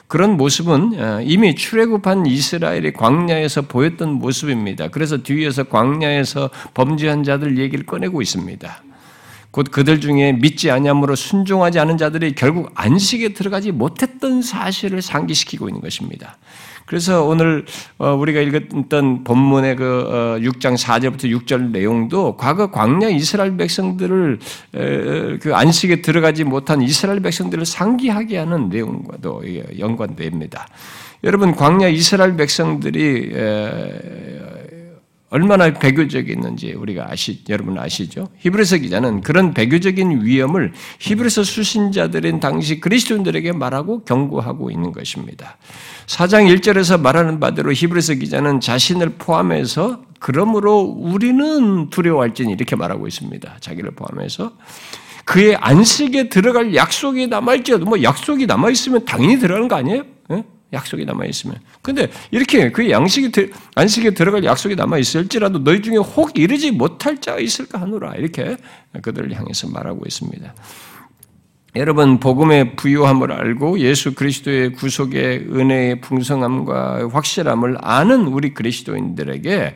A: 그런 모습은 어, 이미 출애굽한 이스라엘이 광야에서 보였던 모습입니다. 그래서 뒤에서 광야에서 범죄한 자들 얘기를 꺼내고 있습니다. 곧 그들 중에 믿지 아니함으로 순종하지 않은 자들이 결국 안식에 들어가지 못했던 사실을 상기시키고 있는 것입니다. 그래서 오늘 어, 우리가 읽었던 본문의 그 6장 어, 4절부터 6절 내용도 과거 광야 이스라엘 백성들을 그 안식에 들어가지 못한 이스라엘 백성들을 상기하게 하는 내용과도 연관됩니다. 여러분 광야 이스라엘 백성들이 얼마나 배교적이었는지 우리가 아시, 여러분 아시죠? 히브리서 기자는 그런 배교적인 위험을 히브리서 수신자들인 당시 그리스도인들에게 말하고 경고하고 있는 것입니다. 4장 1절에서 말하는 바대로 히브리서 기자는 자신을 포함해서 그러므로 우리는 두려워할지니 이렇게 말하고 있습니다. 자기를 포함해서 그의 안식에 들어갈 약속이 남아있지라도 뭐 약속이 남아있으면 당연히 들어가는 거 아니에요? 예? 약속이 남아 있으면. 근데 이렇게 그 양식이, 안식에 들어갈 약속이 남아 있을지라도 너희 중에 혹 이르지 못할 자가 있을까 하노라. 이렇게 그들을 향해서 말하고 있습니다. 여러분, 복음의 부유함을 알고 예수 그리스도의 구속의 은혜의 풍성함과 확실함을 아는 우리 그리스도인들에게 어,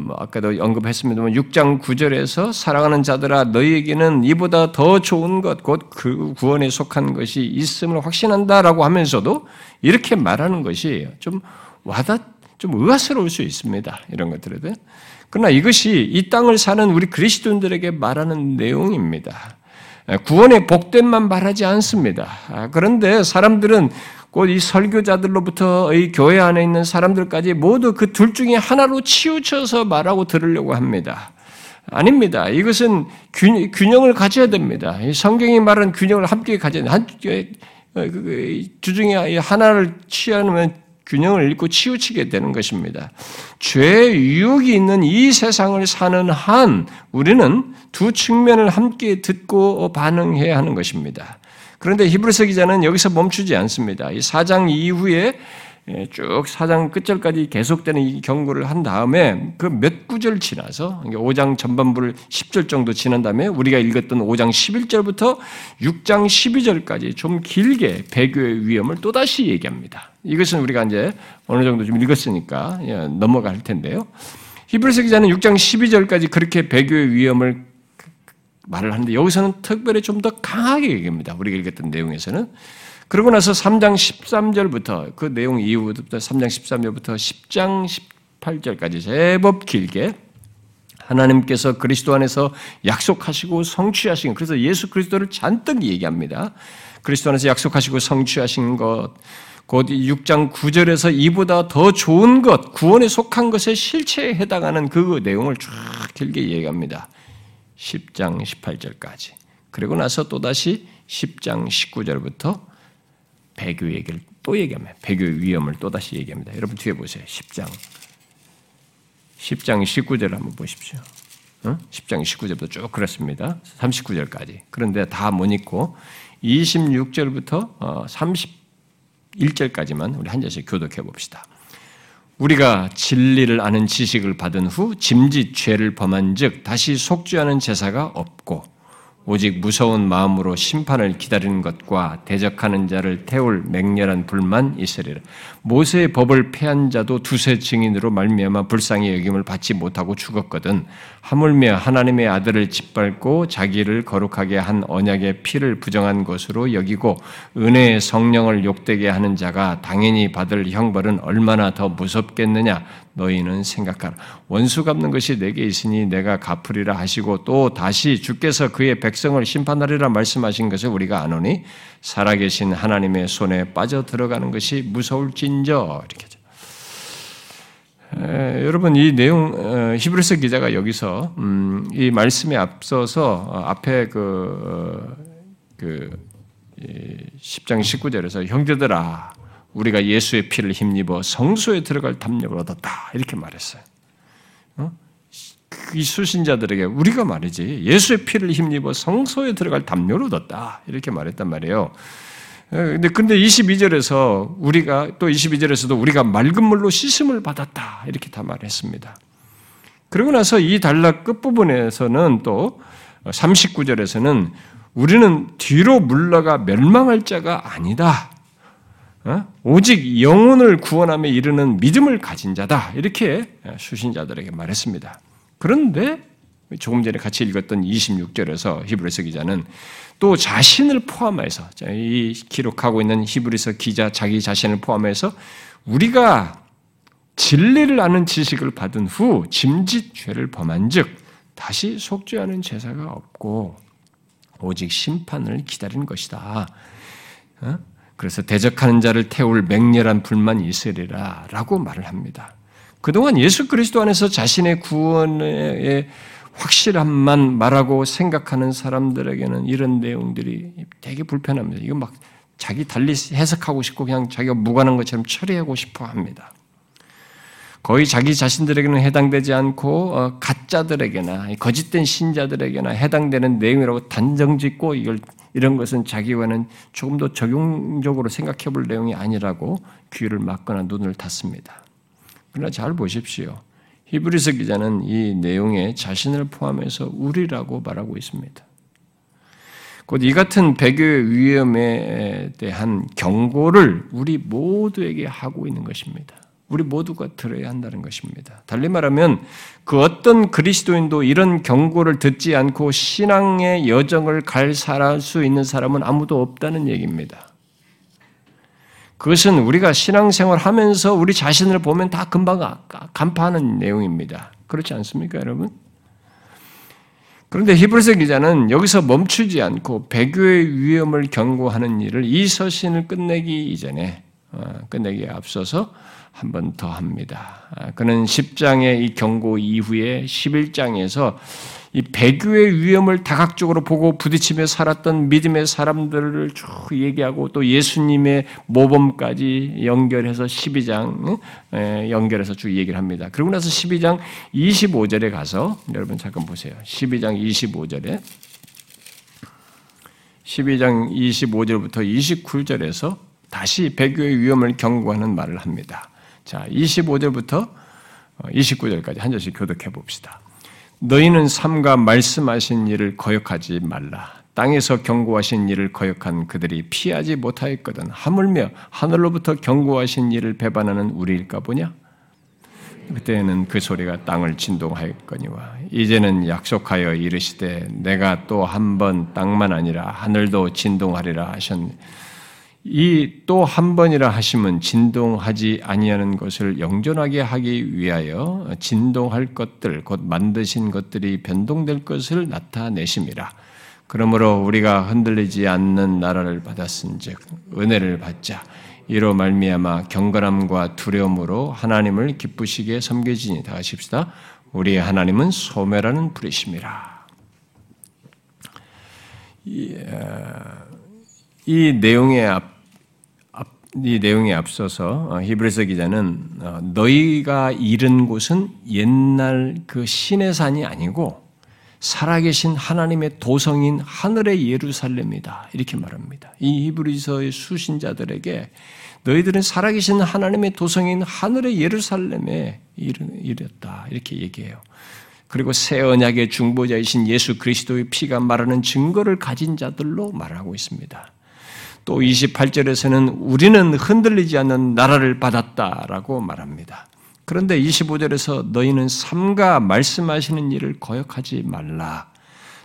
A: 뭐 아까도 언급했습니다만 6장 9절에서 사랑하는 자들아 너희에게는 이보다 더 좋은 것 곧 그 구원에 속한 것이 있음을 확신한다라고 하면서도 이렇게 말하는 것이 좀 와닿 좀 의아스러울 수 있습니다. 이런 것들에 그러나 이것이 이 땅을 사는 우리 그리스도인들에게 말하는 내용입니다. 구원의 복됨만 말하지 않습니다. 아, 그런데 사람들은 곧 이 설교자들로부터 이 교회 안에 있는 사람들까지 모두 그 둘 중에 하나로 치우쳐서 말하고 들으려고 합니다. 아닙니다. 이것은 균형을 가져야 됩니다. 성경이 말하는 균형을 함께 가져야 돼. 한, 그, 그, 그, 주중에 하나를 취하면 균형을 잃고 치우치게 되는 것입니다. 죄의 유혹이 있는 이 세상을 사는 한 우리는 두 측면을 함께 듣고 반응해야 하는 것입니다. 그런데 히브리서 기자는 여기서 멈추지 않습니다. 이 4장 이후에 예, 쭉 4장 끝절까지 계속되는 이 경고를 한 다음에 그 몇 구절 지나서 5장 전반부를 10절 정도 지난 다음에 우리가 읽었던 5장 11절부터 6장 12절까지 좀 길게 배교의 위험을 또다시 얘기합니다. 이것은 우리가 이제 어느 정도 좀 읽었으니까 예, 넘어갈 텐데요. 히브리서 기자는 6장 12절까지 그렇게 배교의 위험을 말을 하는데 여기서는 특별히 좀 더 강하게 얘기합니다. 우리가 읽었던 내용에서는. 그러고 나서 3장 13절부터 그 내용 이후부터 3장 13절부터 10장 18절까지 제법 길게 하나님께서 그리스도 안에서 약속하시고 성취하신 그래서 예수 그리스도를 잔뜩 얘기합니다. 그리스도 안에서 약속하시고 성취하신 것, 곧 6장 9절에서 이보다 더 좋은 것, 구원에 속한 것의 실체에 해당하는 그 내용을 쫙 길게 얘기합니다. 10장 18절까지. 그리고 나서 또다시 10장 19절부터 배교 얘기를 또 얘기합니다. 배교의 위험을 또다시 얘기합니다. 여러분 뒤에 보세요. 10장. 10장 19절 한번 보십시오. 어? 10장 19절부터 쭉 그렇습니다. 39절까지. 그런데 다 못 읽고 26절부터 31절까지만 어, 우리 한 절씩 교독해 봅시다. 우리가 진리를 아는 지식을 받은 후 짐짓 죄를 범한 즉 다시 속죄하는 제사가 없고 오직 무서운 마음으로 심판을 기다리는 것과 대적하는 자를 태울 맹렬한 불만 있으리라. 모세의 법을 폐한 자도 두세 증인으로 말미암아 불쌍히 여김을 받지 못하고 죽었거든. 하물며 하나님의 아들을 짓밟고 자기를 거룩하게 한 언약의 피를 부정한 것으로 여기고 은혜의 성령을 욕되게 하는 자가 당연히 받을 형벌은 얼마나 더 무섭겠느냐. 너희는 생각하라. 원수 갚는 것이 내게 있으니 내가 갚으리라 하시고 또 다시 주께서 그의 백성을 심판하리라 말씀하신 것을 우리가 아노니 살아계신 하나님의 손에 빠져 들어가는 것이 무서울 진저 이렇게 에, 여러분 이 내용 어, 히브리서 기자가 여기서 음, 이 말씀에 앞서서 어, 앞에 그, 어, 그 10장 19절에서 형제들아 우리가 예수의 피를 힘입어 성소에 들어갈 담력을 얻었다. 이렇게 말했어요. 어? 이 수신자들에게 우리가 말이지 예수의 피를 힘입어 성소에 들어갈 담력을 얻었다. 이렇게 말했단 말이에요. 어, 근데 근데 22절에서 우리가 또 22절에서도 우리가 맑은 물로 씻음을 받았다. 이렇게 다 말했습니다. 그리고 나서 이 단락 끝부분에서는 또 39절에서는 우리는 뒤로 물러가 멸망할 자가 아니다. 어? 오직 영혼을 구원함에 이르는 믿음을 가진 자다. 이렇게 수신자들에게 말했습니다. 그런데 조금 전에 같이 읽었던 26절에서 히브리서 기자는 또 자신을 포함해서 이 기록하고 있는 히브리서 기자 자기 자신을 포함해서 우리가 진리를 아는 지식을 받은 후 짐짓 죄를 범한즉 다시 속죄하는 제사가 없고 오직 심판을 기다리는 것이다. 어? 그래서 대적하는 자를 태울 맹렬한 불만이 있으리라 라고 말을 합니다. 그동안 예수 그리스도 안에서 자신의 구원의 확실함만 말하고 생각하는 사람들에게는 이런 내용들이 되게 불편합니다. 이거 막 자기 달리 해석하고 싶고 그냥 자기가 무관한 것처럼 처리하고 싶어 합니다. 거의 자기 자신들에게는 해당되지 않고 어, 가짜들에게나 거짓된 신자들에게나 해당되는 내용이라고 단정짓고 이걸 이런 것은 자기와는 조금 더 적용적으로 생각해 볼 내용이 아니라고 귀를 막거나 눈을 닫습니다. 그러나 잘 보십시오. 히브리서 기자는 이 내용에 자신을 포함해서 우리라고 말하고 있습니다. 곧 이 같은 배교의 위험에 대한 경고를 우리 모두에게 하고 있는 것입니다. 우리 모두가 들어야 한다는 것입니다. 달리 말하면 그 어떤 그리스도인도 이런 경고를 듣지 않고 신앙의 여정을 갈 수 있는 사람은 아무도 없다는 얘기입니다. 그것은 우리가 신앙생활 하면서 우리 자신을 보면 다 금방 간파하는 내용입니다. 그렇지 않습니까, 여러분? 그런데 히브리서 기자는 여기서 멈추지 않고 배교의 위험을 경고하는 일을 이 서신을 끝내기 이전에 어, 끝내기에 앞서서 한 번 더 합니다. 아, 그는 10장의 이 경고 이후에 11장에서 이 배교의 위험을 다각적으로 보고 부딪히며 살았던 믿음의 사람들을 쭉 얘기하고 또 예수님의 모범까지 연결해서 12장 연결해서 쭉 얘기를 합니다. 그러고 나서 12장 25절에 가서 여러분 잠깐 보세요. 12장 25절에 12장 25절부터 29절에서 다시 배교의 위험을 경고하는 말을 합니다. 자, 25절부터 29절까지 한 절씩 교독해 봅시다. 너희는 삼가 말씀하신 일을 거역하지 말라. 땅에서 경고하신 일을 거역한 그들이 피하지 못하였거든. 하물며 하늘로부터 경고하신 일을 배반하는 우리일까 보냐? 그때는 그 소리가 땅을 진동하였거니와 이제는 약속하여 이르시되 내가 또 한 번 땅만 아니라 하늘도 진동하리라 하셨네. 이 또 한 번이라 하시면 진동하지 아니하는 것을 영존하게 하기 위하여 진동할 것들 곧 만드신 것들이 변동될 것을 나타내심이라. 그러므로 우리가 흔들리지 않는 나라를 받았은즉 은혜를 받자. 이로 말미암아 경건함과 두려움으로 하나님을 기쁘시게 섬기지니 다 하십시다. 우리의 하나님은 소매라는 불이심이라. 이, 어, 이 내용의 앞 이 내용에 앞서서 어, 히브리서 기자는 어, 너희가 잃은 곳은 옛날 그 신의 산이 아니고 살아계신 하나님의 도성인 하늘의 예루살렘이다 이렇게 말합니다. 이 히브리서의 수신자들에게 너희들은 살아계신 하나님의 도성인 하늘의 예루살렘에 이르렀다 이렇게 얘기해요. 그리고 새 언약의 중보자이신 예수 그리스도의 피가 말하는 증거를 가진 자들로 말하고 있습니다. 또 28절에서는 우리는 흔들리지 않는 나라를 받았다라고 말합니다. 그런데 25절에서 너희는 삼가 말씀하시는 일을 거역하지 말라.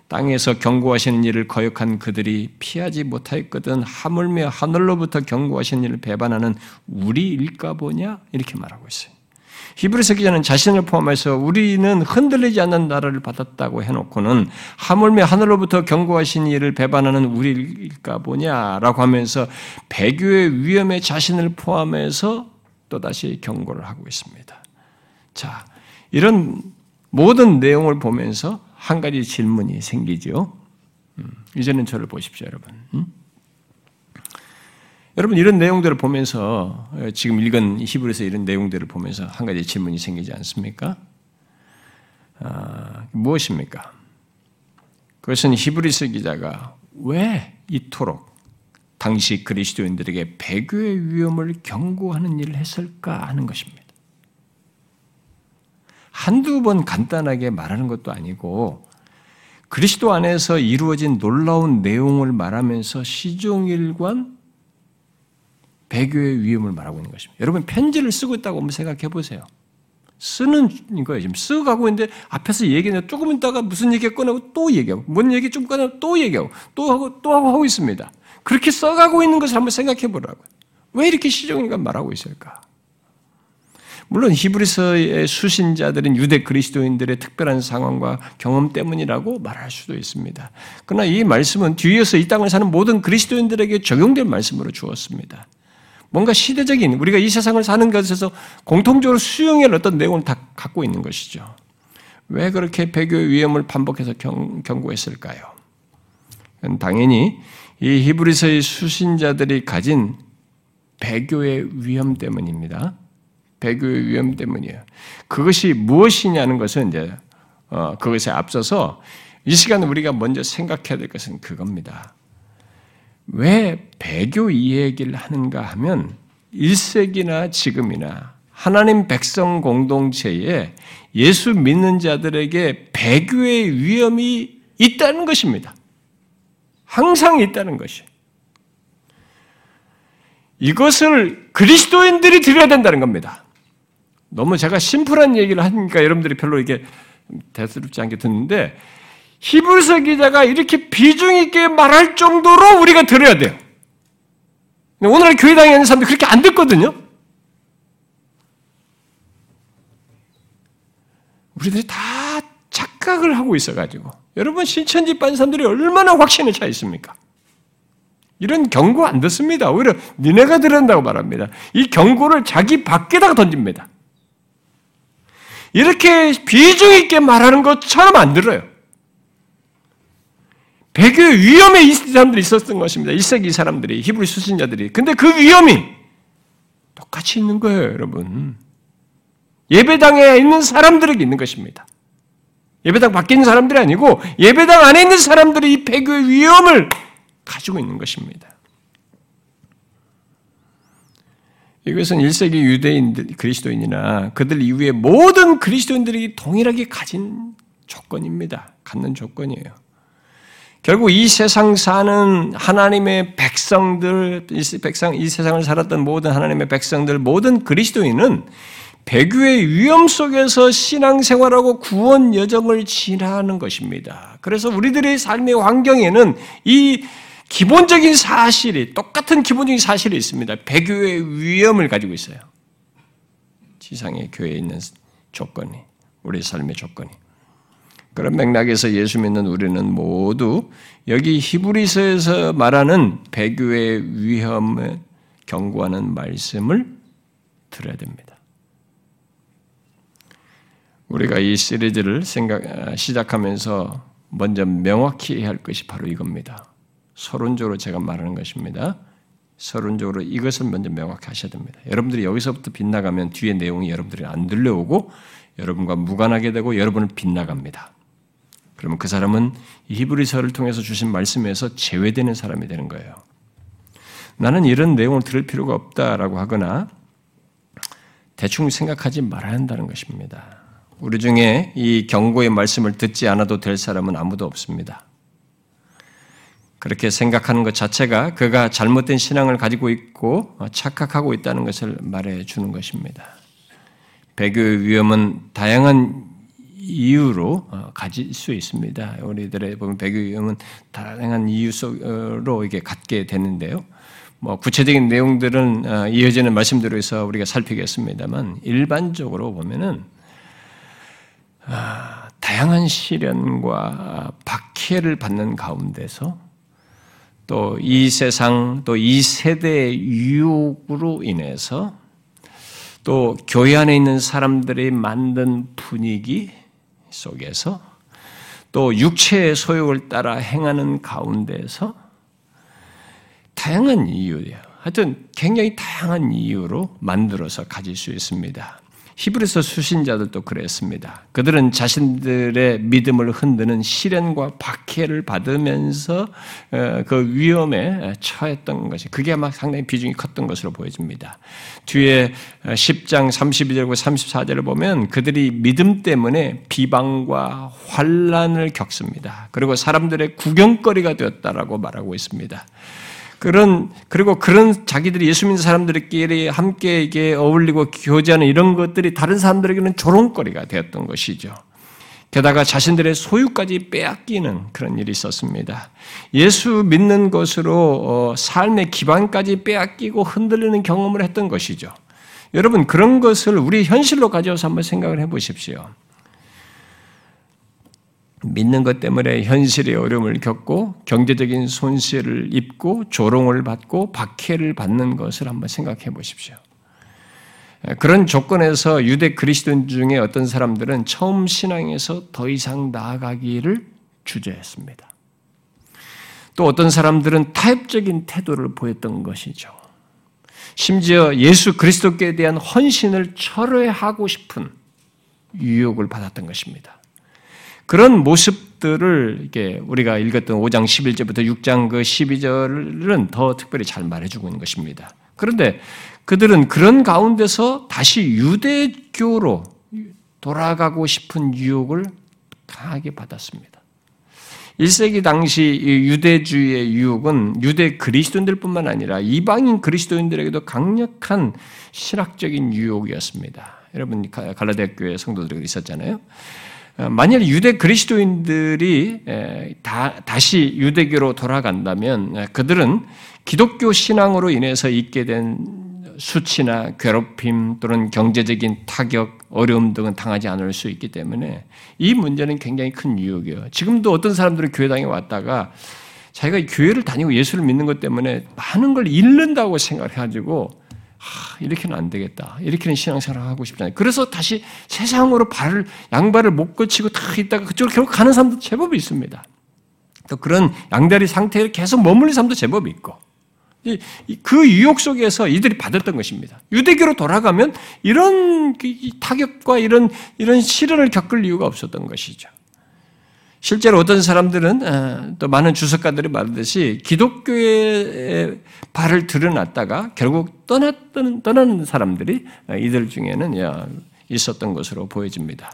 A: 땅에서 경고하시는 일을 거역한 그들이 피하지 못하였거든 하물며 하늘로부터 경고하시는 일을 배반하는 우리 일까 보냐? 이렇게 말하고 있어요. 히브리서 기자는 자신을 포함해서 우리는 흔들리지 않는 나라를 받았다고 해놓고는 하물며 하늘로부터 경고하신 이를 배반하는 우리일까 보냐라고 하면서 배교의 위험에 자신을 포함해서 또다시 경고를 하고 있습니다. 자, 이런 모든 내용을 보면서 한 가지 질문이 생기죠. 음, 이제는 저를 보십시오, 여러분. 음? 여러분 이런 내용들을 보면서 어, 지금 읽은 히브리서 이런 내용들을 보면서 한 가지 질문이 생기지 않습니까? 아, 무엇입니까? 그것은 히브리서 기자가 왜 이토록 당시 그리스도인들에게 배교의 위험을 경고하는 일을 했을까 하는 것입니다. 한두 번 간단하게 말하는 것도 아니고 그리스도 안에서 이루어진 놀라운 내용을 말하면서 시종일관 배교의 위험을 말하고 있는 것입니다. 여러분 편지를 쓰고 있다고 한번 생각해 보세요. 쓰는 거예요. 지금 쓰가고 있는데 앞에서 얘기는 조금 있다가 무슨 얘기 꺼내고 또 얘기하고 뭔 얘기 좀 꺼내고 또 얘기하고 또 하고 또 하고 하고 있습니다. 그렇게 써가고 있는 것을 한번 생각해 보라고요. 왜 이렇게 시종일관 말하고 있을까? 물론 히브리서의 수신자들은 유대 그리스도인들의 특별한 상황과 경험 때문이라고 말할 수도 있습니다. 그러나 이 말씀은 뒤에서 이 땅을 사는 모든 그리스도인들에게 적용될 말씀으로 주었습니다. 뭔가 시대적인 우리가 이 세상을 사는 것에서 공통적으로 수용할 어떤 내용을 다 갖고 있는 것이죠. 왜 그렇게 배교의 위험을 반복해서 경, 경고했을까요? 당연히 이 히브리서의 수신자들이 가진 배교의 위험 때문입니다. 배교의 위험 때문이에요. 그것이 무엇이냐는 것은 이제 어, 그것에 앞서서 이 시간 우리가 먼저 생각해야 될 것은 그겁니다. 왜 배교 이 얘기를 하는가 하면 1세기나 지금이나 하나님 백성 공동체에 예수 믿는 자들에게 배교의 위험이 있다는 것입니다. 항상 있다는 것이. 이것을 그리스도인들이 드려야 된다는 겁니다. 너무 제가 심플한 얘기를 하니까 여러분들이 별로 이게 대수롭지 않게 듣는데 히브리서 기자가 이렇게 비중 있게 말할 정도로 우리가 들어야 돼요. 오늘 교회당에 있는 사람들 그렇게 안 듣거든요. 우리들이 다 착각을 하고 있어가지고 여러분 신천지 반 사람들이 얼마나 확신에 차 있습니까? 이런 경고 안 듣습니다. 오히려 니네가 들은다고 말합니다. 이 경고를 자기 밖에다가 던집니다. 이렇게 비중 있게 말하는 것처럼 안 들어요. 배교의 위험에 이 사람들이 있었던 것입니다. 1세기 사람들이, 히브리 수신자들이. 근데 그 위험이 똑같이 있는 거예요, 여러분. 예배당에 있는 사람들에게 있는 것입니다. 예배당 밖에 있는 사람들이 아니고 예배당 안에 있는 사람들이 이 배교의 위험을 가지고 있는 것입니다. 이것은 1세기 유대인 그리스도인이나 그들 이후에 모든 그리스도인들이 동일하게 가진 조건입니다. 갖는 조건이에요. 결국 이 세상 사는 하나님의 백성들, 이 백성, 이 세상을 살았던 모든 하나님의 백성들, 모든 그리스도인은 배교의 위험 속에서 신앙생활하고 구원 여정을 지나는 것입니다. 그래서 우리들의 삶의 환경에는 이 기본적인 사실이 똑같은 기본적인 사실이 있습니다. 배교의 위험을 가지고 있어요. 지상의 교회에 있는 조건이 우리 삶의 조건이 그런 맥락에서 예수 믿는 우리는 모두 여기 히브리서에서 말하는 배교의 위험을 경고하는 말씀을 들어야 됩니다. 우리가 이 시리즈를 생각 시작하면서 먼저 명확히 해야 할 것이 바로 이겁니다. 서론적으로 제가 말하는 것입니다. 서론적으로 이것을 먼저 명확히 하셔야 됩니다. 여러분들이 여기서부터 빗나가면 뒤에 내용이 여러분들이 안 들려오고 여러분과 무관하게 되고 여러분을 빗나갑니다. 그러면 그 사람은 히브리서를 통해서 주신 말씀에서 제외되는 사람이 되는 거예요. 나는 이런 내용을 들을 필요가 없다라고 하거나 대충 생각하지 말아야 한다는 것입니다. 우리 중에 이 경고의 말씀을 듣지 않아도 될 사람은 아무도 없습니다. 그렇게 생각하는 것 자체가 그가 잘못된 신앙을 가지고 있고 착각하고 있다는 것을 말해 주는 것입니다. 배교의 위험은 다양한 이유로 가질 수 있습니다. 우리들의 보면 배교의 위험은 다양한 이유 속으로 이게 갖게 되는데요. 뭐 구체적인 내용들은 어, 이어지는 말씀대로 해서 우리가 살피겠습니다만 일반적으로 보면은 아, 다양한 시련과 박해를 받는 가운데서 또 이 세상 또 이 세대의 유혹으로 인해서 또 교회 안에 있는 사람들이 만든 분위기 속에서 또 육체의 소욕을 따라 행하는 가운데서 다양한 이유예요. 하여튼 굉장히 다양한 이유로 만들어서 가질 수 있습니다. 히브리서 수신자들도 그랬습니다. 그들은 자신들의 믿음을 흔드는 시련과 박해를 받으면서 어, 그 위험에 처했던 것이 그게 아마 상당히 비중이 컸던 것으로 보여집니다. 뒤에 10장 32절과 34절을 보면 그들이 믿음 때문에 비방과 환란을 겪습니다. 그리고 사람들의 구경거리가 되었다라고 말하고 있습니다. 그런 그리고 그런 자기들이 예수 믿는 사람들끼리 함께 이게 어울리고 교제하는 이런 것들이 다른 사람들에게는 조롱거리가 되었던 것이죠. 게다가 자신들의 소유까지 빼앗기는 그런 일이 있었습니다. 예수 믿는 것으로 어, 삶의 기반까지 빼앗기고 흔들리는 경험을 했던 것이죠. 여러분 그런 것을 우리 현실로 가져와서 한번 생각을 해보십시오. 믿는 것 때문에 현실의 어려움을 겪고 경제적인 손실을 입고 조롱을 받고 박해를 받는 것을 한번 생각해 보십시오. 그런 조건에서 유대 그리스도인 중에 어떤 사람들은 처음 신앙에서 더 이상 나아가기를 주저했습니다. 또 어떤 사람들은 타협적인 태도를 보였던 것이죠. 심지어 예수 그리스도께 대한 헌신을 철회하고 싶은 유혹을 받았던 것입니다. 그런 모습들을 이게 우리가 읽었던 5장 11절부터 6장 그 12절은 더 특별히 잘 말해주고 있는 것입니다. 그런데 그들은 그런 가운데서 다시 유대교로 돌아가고 싶은 유혹을 강하게 받았습니다. 1세기 당시 유대주의의 유혹은 유대 그리스도인들뿐만 아니라 이방인 그리스도인들에게도 강력한 신학적인 유혹이었습니다. 여러분 갈라디아 교회 성도들이 있었잖아요. 만약 유대 그리스도인들이 다, 다시 유대교로 돌아간다면 그들은 기독교 신앙으로 인해서 있게 된 수치나 괴롭힘 또는 경제적인 타격, 어려움 등은 당하지 않을 수 있기 때문에 이 문제는 굉장히 큰 유혹이에요. 지금도 어떤 사람들은 교회당에 왔다가 자기가 교회를 다니고 예수를 믿는 것 때문에 많은 걸 잃는다고 생각해가지고 하, 이렇게는 안 되겠다. 이렇게는 신앙생활을 하고 싶잖아요. 그래서 다시 세상으로 발을 양발을 못 거치고 다 있다가 그쪽으로 결국 가는 사람도 제법 있습니다. 또 그런 양다리 상태에 계속 머물는 사람도 제법 있고 그 유혹 속에서 이들이 받았던 것입니다. 유대교로 돌아가면 이런 그 타격과 이런 이런 시련을 겪을 이유가 없었던 것이죠. 실제로 어떤 사람들은 어, 또 많은 주석가들이 말하듯이 기독교의 발을 들여놨다가 결국 떠났던 떠나는 사람들이 어, 이들 중에는 있었던 것으로 보여집니다.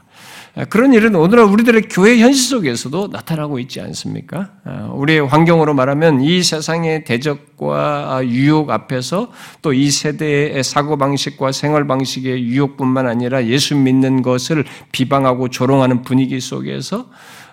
A: 그런 일은 오늘날 우리들의 교회 현실 속에서도 나타나고 있지 않습니까? 우리의 환경으로 말하면 이 세상의 대적과 유혹 앞에서 또 이 세대의 사고방식과 생활방식의 유혹뿐만 아니라 예수 믿는 것을 비방하고 조롱하는 분위기 속에서 어,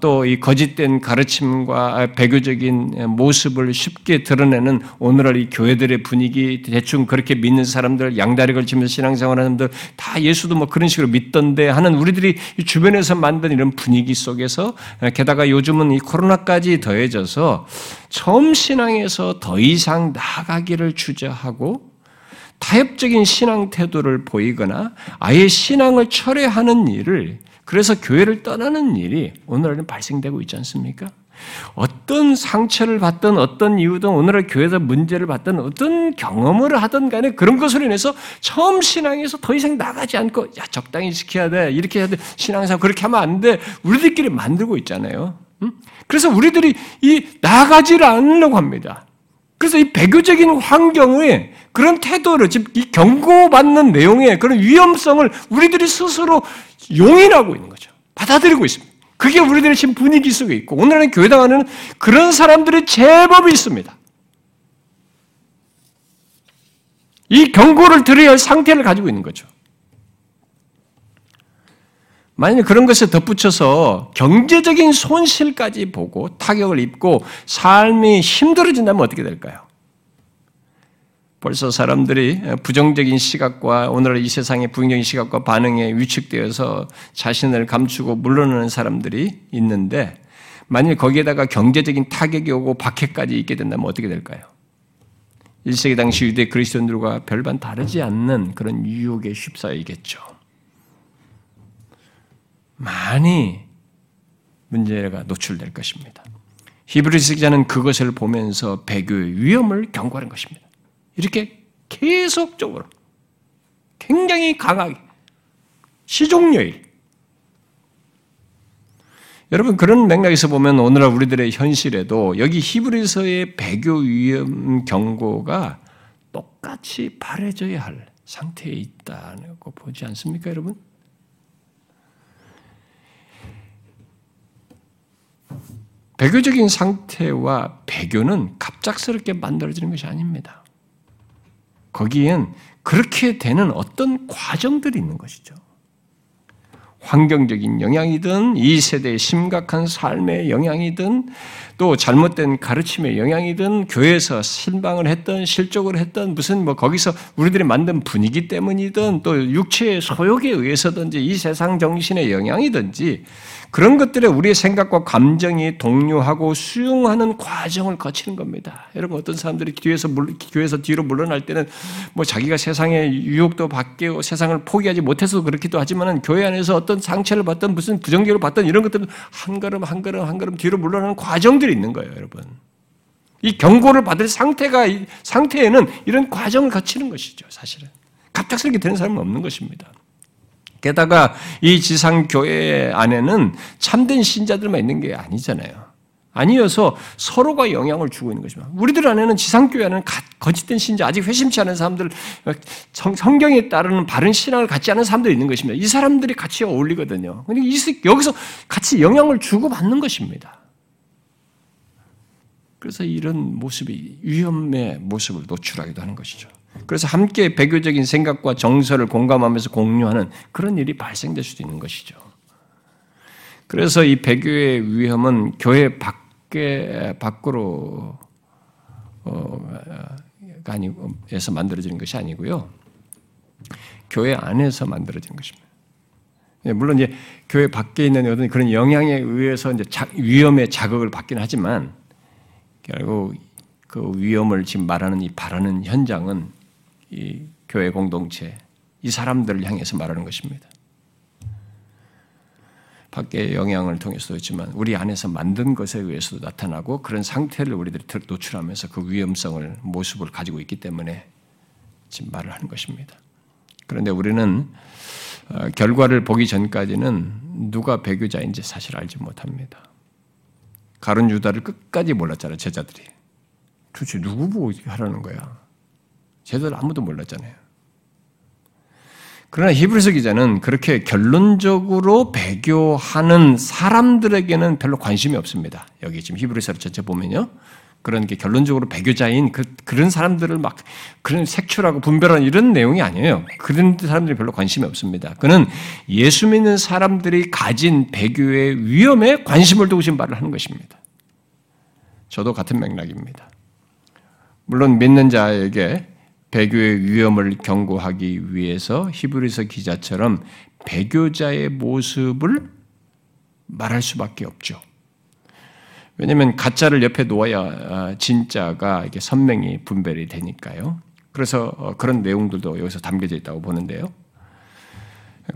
A: 또 이 거짓된 가르침과 배교적인 모습을 쉽게 드러내는 오늘날 이 교회들의 분위기 대충 그렇게 믿는 사람들 양다리 걸치면서 신앙생활하는 사람들 다 예수도 뭐 그런 식으로 믿던데 하는 우리들이 주변에서 만든 이런 분위기 속에서 게다가 요즘은 이 코로나까지 더해져서 처음 신앙에서 더 이상 나가기를 주저하고 타협적인 신앙 태도를 보이거나 아예 신앙을 철회하는 일을 그래서 교회를 떠나는 일이 오늘날은 발생되고 있지 않습니까? 어떤 상처를 받든 어떤 이유든 오늘날 교회에서 문제를 받든 어떤 경험을 하든 간에 그런 것으로 인해서 처음 신앙에서 더 이상 나가지 않고 야 적당히 지켜야 돼 이렇게 해야 돼 신앙생활 그렇게 하면 안 돼 우리들끼리 만들고 있잖아요. 그래서 우리들이 이 나가지를 않으려고 합니다. 그래서 이 배교적인 환경에 그런 태도를 지금 이 경고받는 내용의 그런 위험성을 우리들이 스스로 용인하고 있는 거죠. 받아들이고 있습니다. 그게 우리들의 지금 분위기 속에 있고 오늘날 교회당 안에는 그런 사람들이 제법 있습니다. 이 경고를 들어야 할 상태를 가지고 있는 거죠. 만약 그런 것에 덧붙여서 경제적인 손실까지 보고 타격을 입고 삶이 힘들어진다면 어떻게 될까요? 벌써 사람들이 부정적인 시각과 오늘 이 세상의 부정적인 시각과 반응에 위축되어서 자신을 감추고 물러나는 사람들이 있는데 만일 거기에다가 경제적인 타격이 오고 박해까지 있게 된다면 어떻게 될까요? 1세기 당시 유대 그리스도인들과 별반 다르지 않는 그런 유혹에 휩싸이겠죠. 많이 문제가 노출될 것입니다. 히브리스 기자는 그것을 보면서 배교의 위험을 경고하는 것입니다. 이렇게 계속적으로 굉장히 강하게 시종여일 여러분 그런 맥락에서 보면 오늘날 우리들의 현실에도 여기 히브리서의 배교 위험 경고가 똑같이 바래져야 할 상태에 있다는 거 보지 않습니까, 여러분? 배교적인 상태와 배교는 갑작스럽게 만들어지는 것이 아닙니다. 거기엔 그렇게 되는 어떤 과정들이 있는 것이죠. 환경적인 영향이든 이 세대의 심각한 삶의 영향이든 또 잘못된 가르침의 영향이든 교회에서 신방을 했던 실족을 했던 무슨 뭐 거기서 우리들이 만든 분위기 때문이든 또 육체의 소욕에 의해서든지 이 세상 정신의 영향이든지 그런 것들에 우리의 생각과 감정이 동요하고 수용하는 과정을 거치는 겁니다. 여러분 어떤 사람들이 뒤에서 교회에서 뒤로 물러날 때는 뭐 자기가 세상의 유혹도 받고 세상을 포기하지 못해서 그렇기도 하지만은 교회 안에서 어떤 상처를 받던 무슨 부정적으로 받던 이런 것들은 한 걸음 한 걸음 한 걸음 뒤로 물러나는 과정들이 있는 거예요, 여러분. 이 경고를 받을 상태가 상태에는 이런 과정을 거치는 것이죠, 사실은. 갑작스럽게 되는 사람은 없는 것입니다. 게다가 이 지상 교회 안에는 참된 신자들만 있는 게 아니잖아요. 아니어서 서로가 영향을 주고 있는 것입니다. 우리들 안에는 지상교회 안에는 거짓된 신자, 아직 회심치 않은 사람들, 성, 경에 따르는 바른 신앙을 갖지 않은 사람들이 있는 것입니다. 이 사람들이 같이 어울리거든요. 근데 여기서 같이 영향을 주고 받는 것입니다. 그래서 이런 모습이 위험의 모습을 노출하기도 하는 것이죠. 그래서 함께 배교적인 생각과 정서를 공감하면서 공유하는 그런 일이 발생될 수도 있는 것이죠. 그래서 이 배교의 위험은 교회 밖에 밖으로 어, 아니에서 만들어지는 것이 아니고요. 교회 안에서 만들어진 것입니다. 예, 물론 이제 교회 밖에 있는 어떤 그런 영향에 의해서 이제 위험의 자극을 받긴 하지만 결국 그 위험을 지금 말하는 이 바라는 현장은 이 교회 공동체, 이 사람들을 향해서 말하는 것입니다. 밖의 영향을 통해서도 있지만 우리 안에서 만든 것에 의해서도 나타나고 그런 상태를 우리들이 노출하면서 그 위험성을 모습을 가지고 있기 때문에 지금 말을 하는 것입니다. 그런데 우리는 어, 결과를 보기 전까지는 누가 배교자인지 사실 알지 못합니다. 가론 유다를 끝까지 몰랐잖아요, 제자들이. 도대체 누구 보고 하라는 거야? 제자들 아무도 몰랐잖아요. 그러나 히브리서 기자는 그렇게 결론적으로 배교하는 사람들에게는 별로 관심이 없습니다. 여기 지금 히브리서 전체 보면요. 그런 게 결론적으로 배교자인 그, 그런 사람들을 막 그런 색출하고 분별하는 이런 내용이 아니에요. 그런 사람들이 별로 관심이 없습니다. 그는 예수 믿는 사람들이 가진 배교의 위험에 관심을 두고 지금 말을 하는 것입니다. 저도 같은 맥락입니다. 물론 믿는 자에게 배교의 위험을 경고하기 위해서 히브리서 기자처럼 배교자의 모습을 말할 수밖에 없죠. 왜냐하면 가짜를 옆에 놓아야 아, 진짜가 이게 선명히 분별이 되니까요. 그래서 어, 그런 내용들도 여기서 담겨져 있다고 보는데요.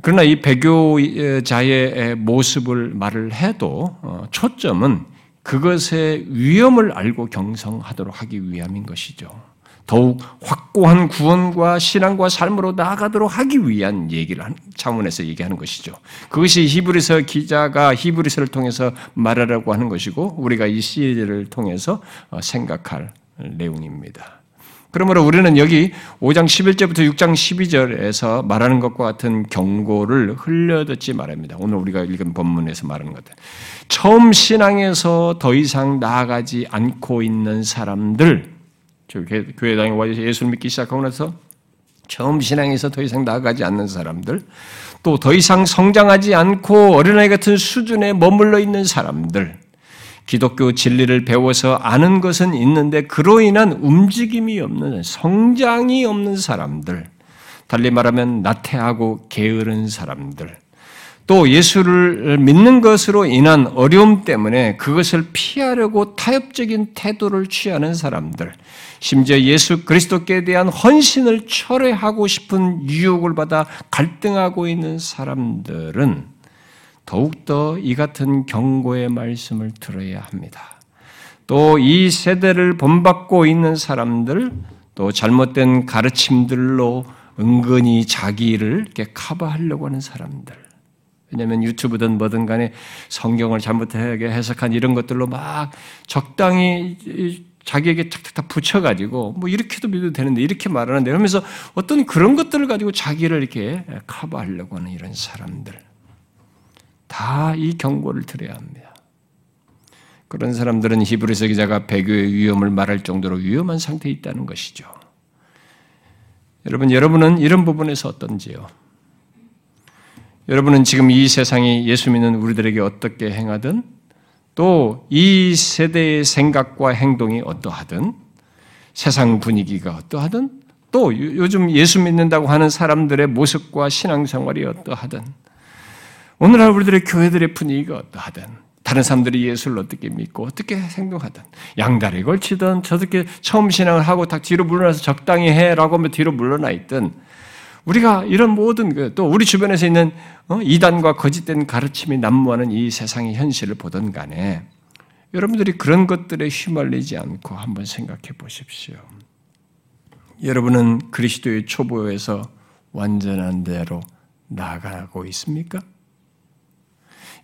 A: 그러나 이 배교자의 모습을 말을 해도 어, 초점은 그것의 위험을 알고 경성하도록 하기 위함인 것이죠. 더욱 확고한 구원과 신앙과 삶으로 나아가도록 하기 위한 얘기를 차원에서 얘기하는 것이죠. 그것이 히브리서 기자가 히브리서를 통해서 말하라고 하는 것이고 우리가 이 시리즈를 통해서 어, 생각할 내용입니다. 그러므로 우리는 여기 5장 11절부터 6장 12절에서 말하는 것과 같은 경고를 흘려듣지 말합니다. 오늘 우리가 읽은 본문에서 말하는 것들. 처음 신앙에서 더 이상 나아가지 않고 있는 사람들, 교회당에 와서 예수를 믿기 시작하고 나서 처음 신앙에서 더 이상 나아가지 않는 사람들, 또 더 이상 성장하지 않고 어린아이 같은 수준에 머물러 있는 사람들, 기독교 진리를 배워서 아는 것은 있는데 그로 인한 움직임이 없는, 성장이 없는 사람들, 달리 말하면 나태하고 게으른 사람들, 또 예수를 믿는 것으로 인한 어려움 때문에 그것을 피하려고 타협적인 태도를 취하는 사람들, 심지어 예수 그리스도께 대한 헌신을 철회하고 싶은 유혹을 받아 갈등하고 있는 사람들은 더욱더 이 같은 경고의 말씀을 들어야 합니다. 또 이 세대를 본받고 있는 사람들, 또 잘못된 가르침들로 은근히 자기를 이렇게 커버하려고 하는 사람들, 왜냐하면 유튜브든 뭐든 간에 성경을 잘못하게 해석한 이런 것들로 막 적당히 자기에게 탁탁 탁 붙여가지고 뭐 이렇게도 믿어도 되는데 이렇게 말하는데 이러면서 어떤 그런 것들을 가지고 자기를 이렇게 커버하려고 하는 이런 사람들 다 이 경고를 드려야 합니다. 그런 사람들은 히브리서 기자가 배교의 위험을 말할 정도로 위험한 상태에 있다는 것이죠. 여러분, 여러분은 이런 부분에서 어떤지요? 여러분은 지금 이 세상이 예수 믿는 우리들에게 어떻게 행하든 또 이 세대의 생각과 행동이 어떠하든 세상 분위기가 어떠하든 또 요즘 예수 믿는다고 하는 사람들의 모습과 신앙생활이 어떠하든 오늘날 우리들의 교회들의 분위기가 어떠하든 다른 사람들이 예수를 어떻게 믿고 어떻게 행동하든 양다리 걸치든 저렇게 처음 신앙을 하고 딱 뒤로 물러나서 적당히 해라고 하면 뒤로 물러나 있든 우리가 이런 모든 그또 우리 주변에서 있는 어? 이단과 거짓된 가르침이 난무하는 이 세상의 현실을 보던 간에 여러분들이 그런 것들에 휘말리지 않고 한번 생각해 보십시오. 여러분은 그리스도의 초보에서 완전한 대로 나아가고 있습니까?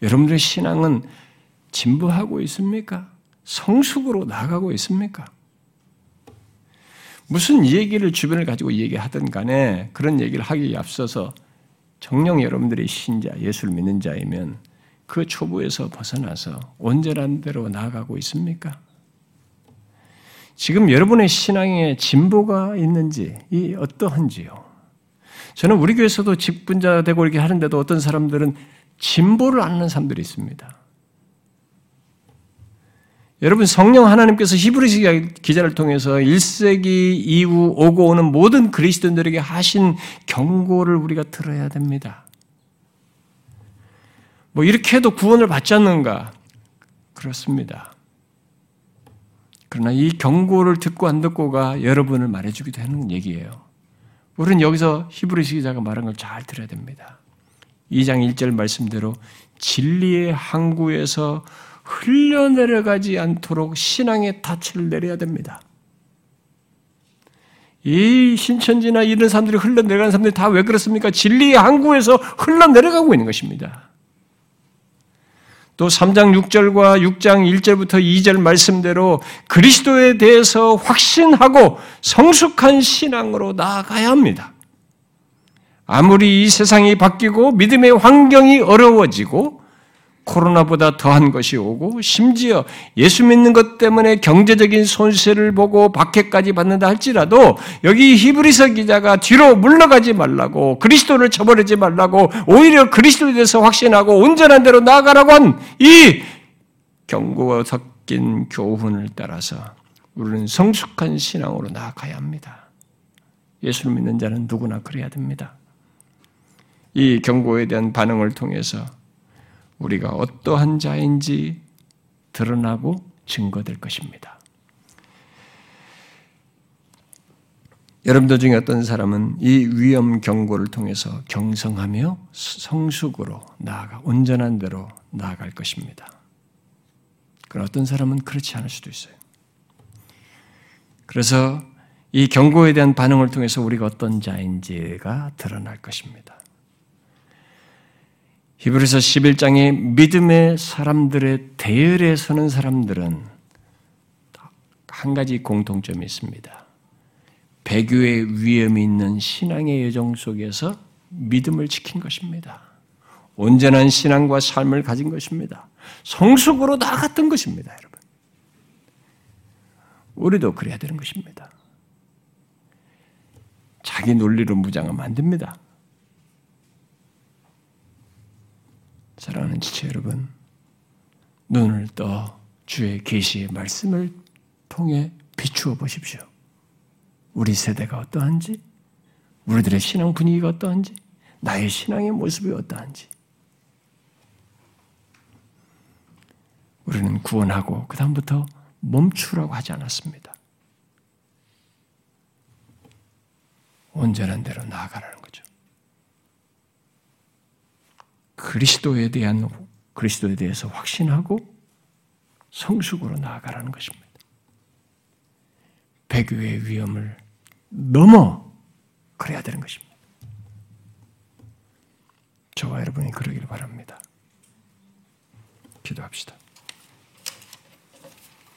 A: 여러분들의 신앙은 진보하고 있습니까? 성숙으로 나아가고 있습니까? 무슨 얘기를 주변을 가지고 얘기하든 간에 그런 얘기를 하기에 앞서서 정령 여러분들이 신자, 예수를 믿는 자이면 그 초보에서 벗어나서 온전한 대로 나아가고 있습니까? 지금 여러분의 신앙에 진보가 있는지, 이 어떠한지요? 저는 우리 교회에서도 직분자 되고 이렇게 하는데도 어떤 사람들은 진보를 안 하는 사람들이 있습니다. 여러분 성령 하나님께서 히브리서 기자를 통해서 1세기 이후 오고 오는 모든 그리스도인들에게 하신 경고를 우리가 들어야 됩니다. 뭐 이렇게 해도 구원을 받지 않는가? 그렇습니다. 그러나 이 경고를 듣고 안 듣고가 여러분을 말해주기도 하는 얘기예요. 우리는 여기서 히브리서 기자가 말한 걸 잘 들어야 됩니다. 2장 1절 말씀대로 진리의 항구에서 흘려내려가지 않도록 신앙의 닻을 내려야 됩니다. 이 신천지나 이런 사람들이 흘러내려가는 사람들이 다 왜 그렇습니까? 진리의 항구에서 흘러내려가고 있는 것입니다. 또 3장 6절과 6장 1절부터 2절 말씀대로 그리스도에 대해서 확신하고 성숙한 신앙으로 나아가야 합니다. 아무리 이 세상이 바뀌고 믿음의 환경이 어려워지고 코로나보다 더한 것이 오고 심지어 예수 믿는 것 때문에 경제적인 손실을 보고 박해까지 받는다 할지라도 여기 히브리서 기자가 뒤로 물러가지 말라고 그리스도를 저버리지 말라고 오히려 그리스도에 대해서 확신하고 온전한 대로 나아가라고 한 이 경고가 섞인 교훈을 따라서 우리는 성숙한 신앙으로 나아가야 합니다. 예수를 믿는 자는 누구나 그래야 됩니다. 이 경고에 대한 반응을 통해서 우리가 어떠한 자인지 드러나고 증거될 것입니다. 여러분들 중에 어떤 사람은 이 위험 경고를 통해서 경성하며 성숙으로 나아가 온전한 대로 나아갈 것입니다. 그러나 어떤 사람은 그렇지 않을 수도 있어요. 그래서 이 경고에 대한 반응을 통해서 우리가 어떤 자인지가 드러날 것입니다. 히브리서 11장의 믿음의 사람들의 대열에 서는 사람들은 한 가지 공통점이 있습니다. 배교의 위험이 있는 신앙의 여정 속에서 믿음을 지킨 것입니다. 온전한 신앙과 삶을 가진 것입니다. 성숙으로 나아갔던 것입니다, 여러분. 우리도 그래야 되는 것입니다. 자기 논리로 무장하면 안 됩니다. 사랑하는 지체 여러분, 눈을 떠 주의 계시의 말씀을 통해 비추어 보십시오. 우리 세대가 어떠한지, 우리들의 신앙 분위기가 어떠한지, 나의 신앙의 모습이 어떠한지. 우리는 구원하고 그다음부터 멈추라고 하지 않았습니다. 온전한 대로 나아가라는 거죠. 그리스도에 대한 그리스도에 대해서 확신하고 성숙으로 나아가라는 것입니다. 배교의 위험을 넘어 그래야 되는 것입니다. 저와 여러분이 그러기를 바랍니다. 기도합시다.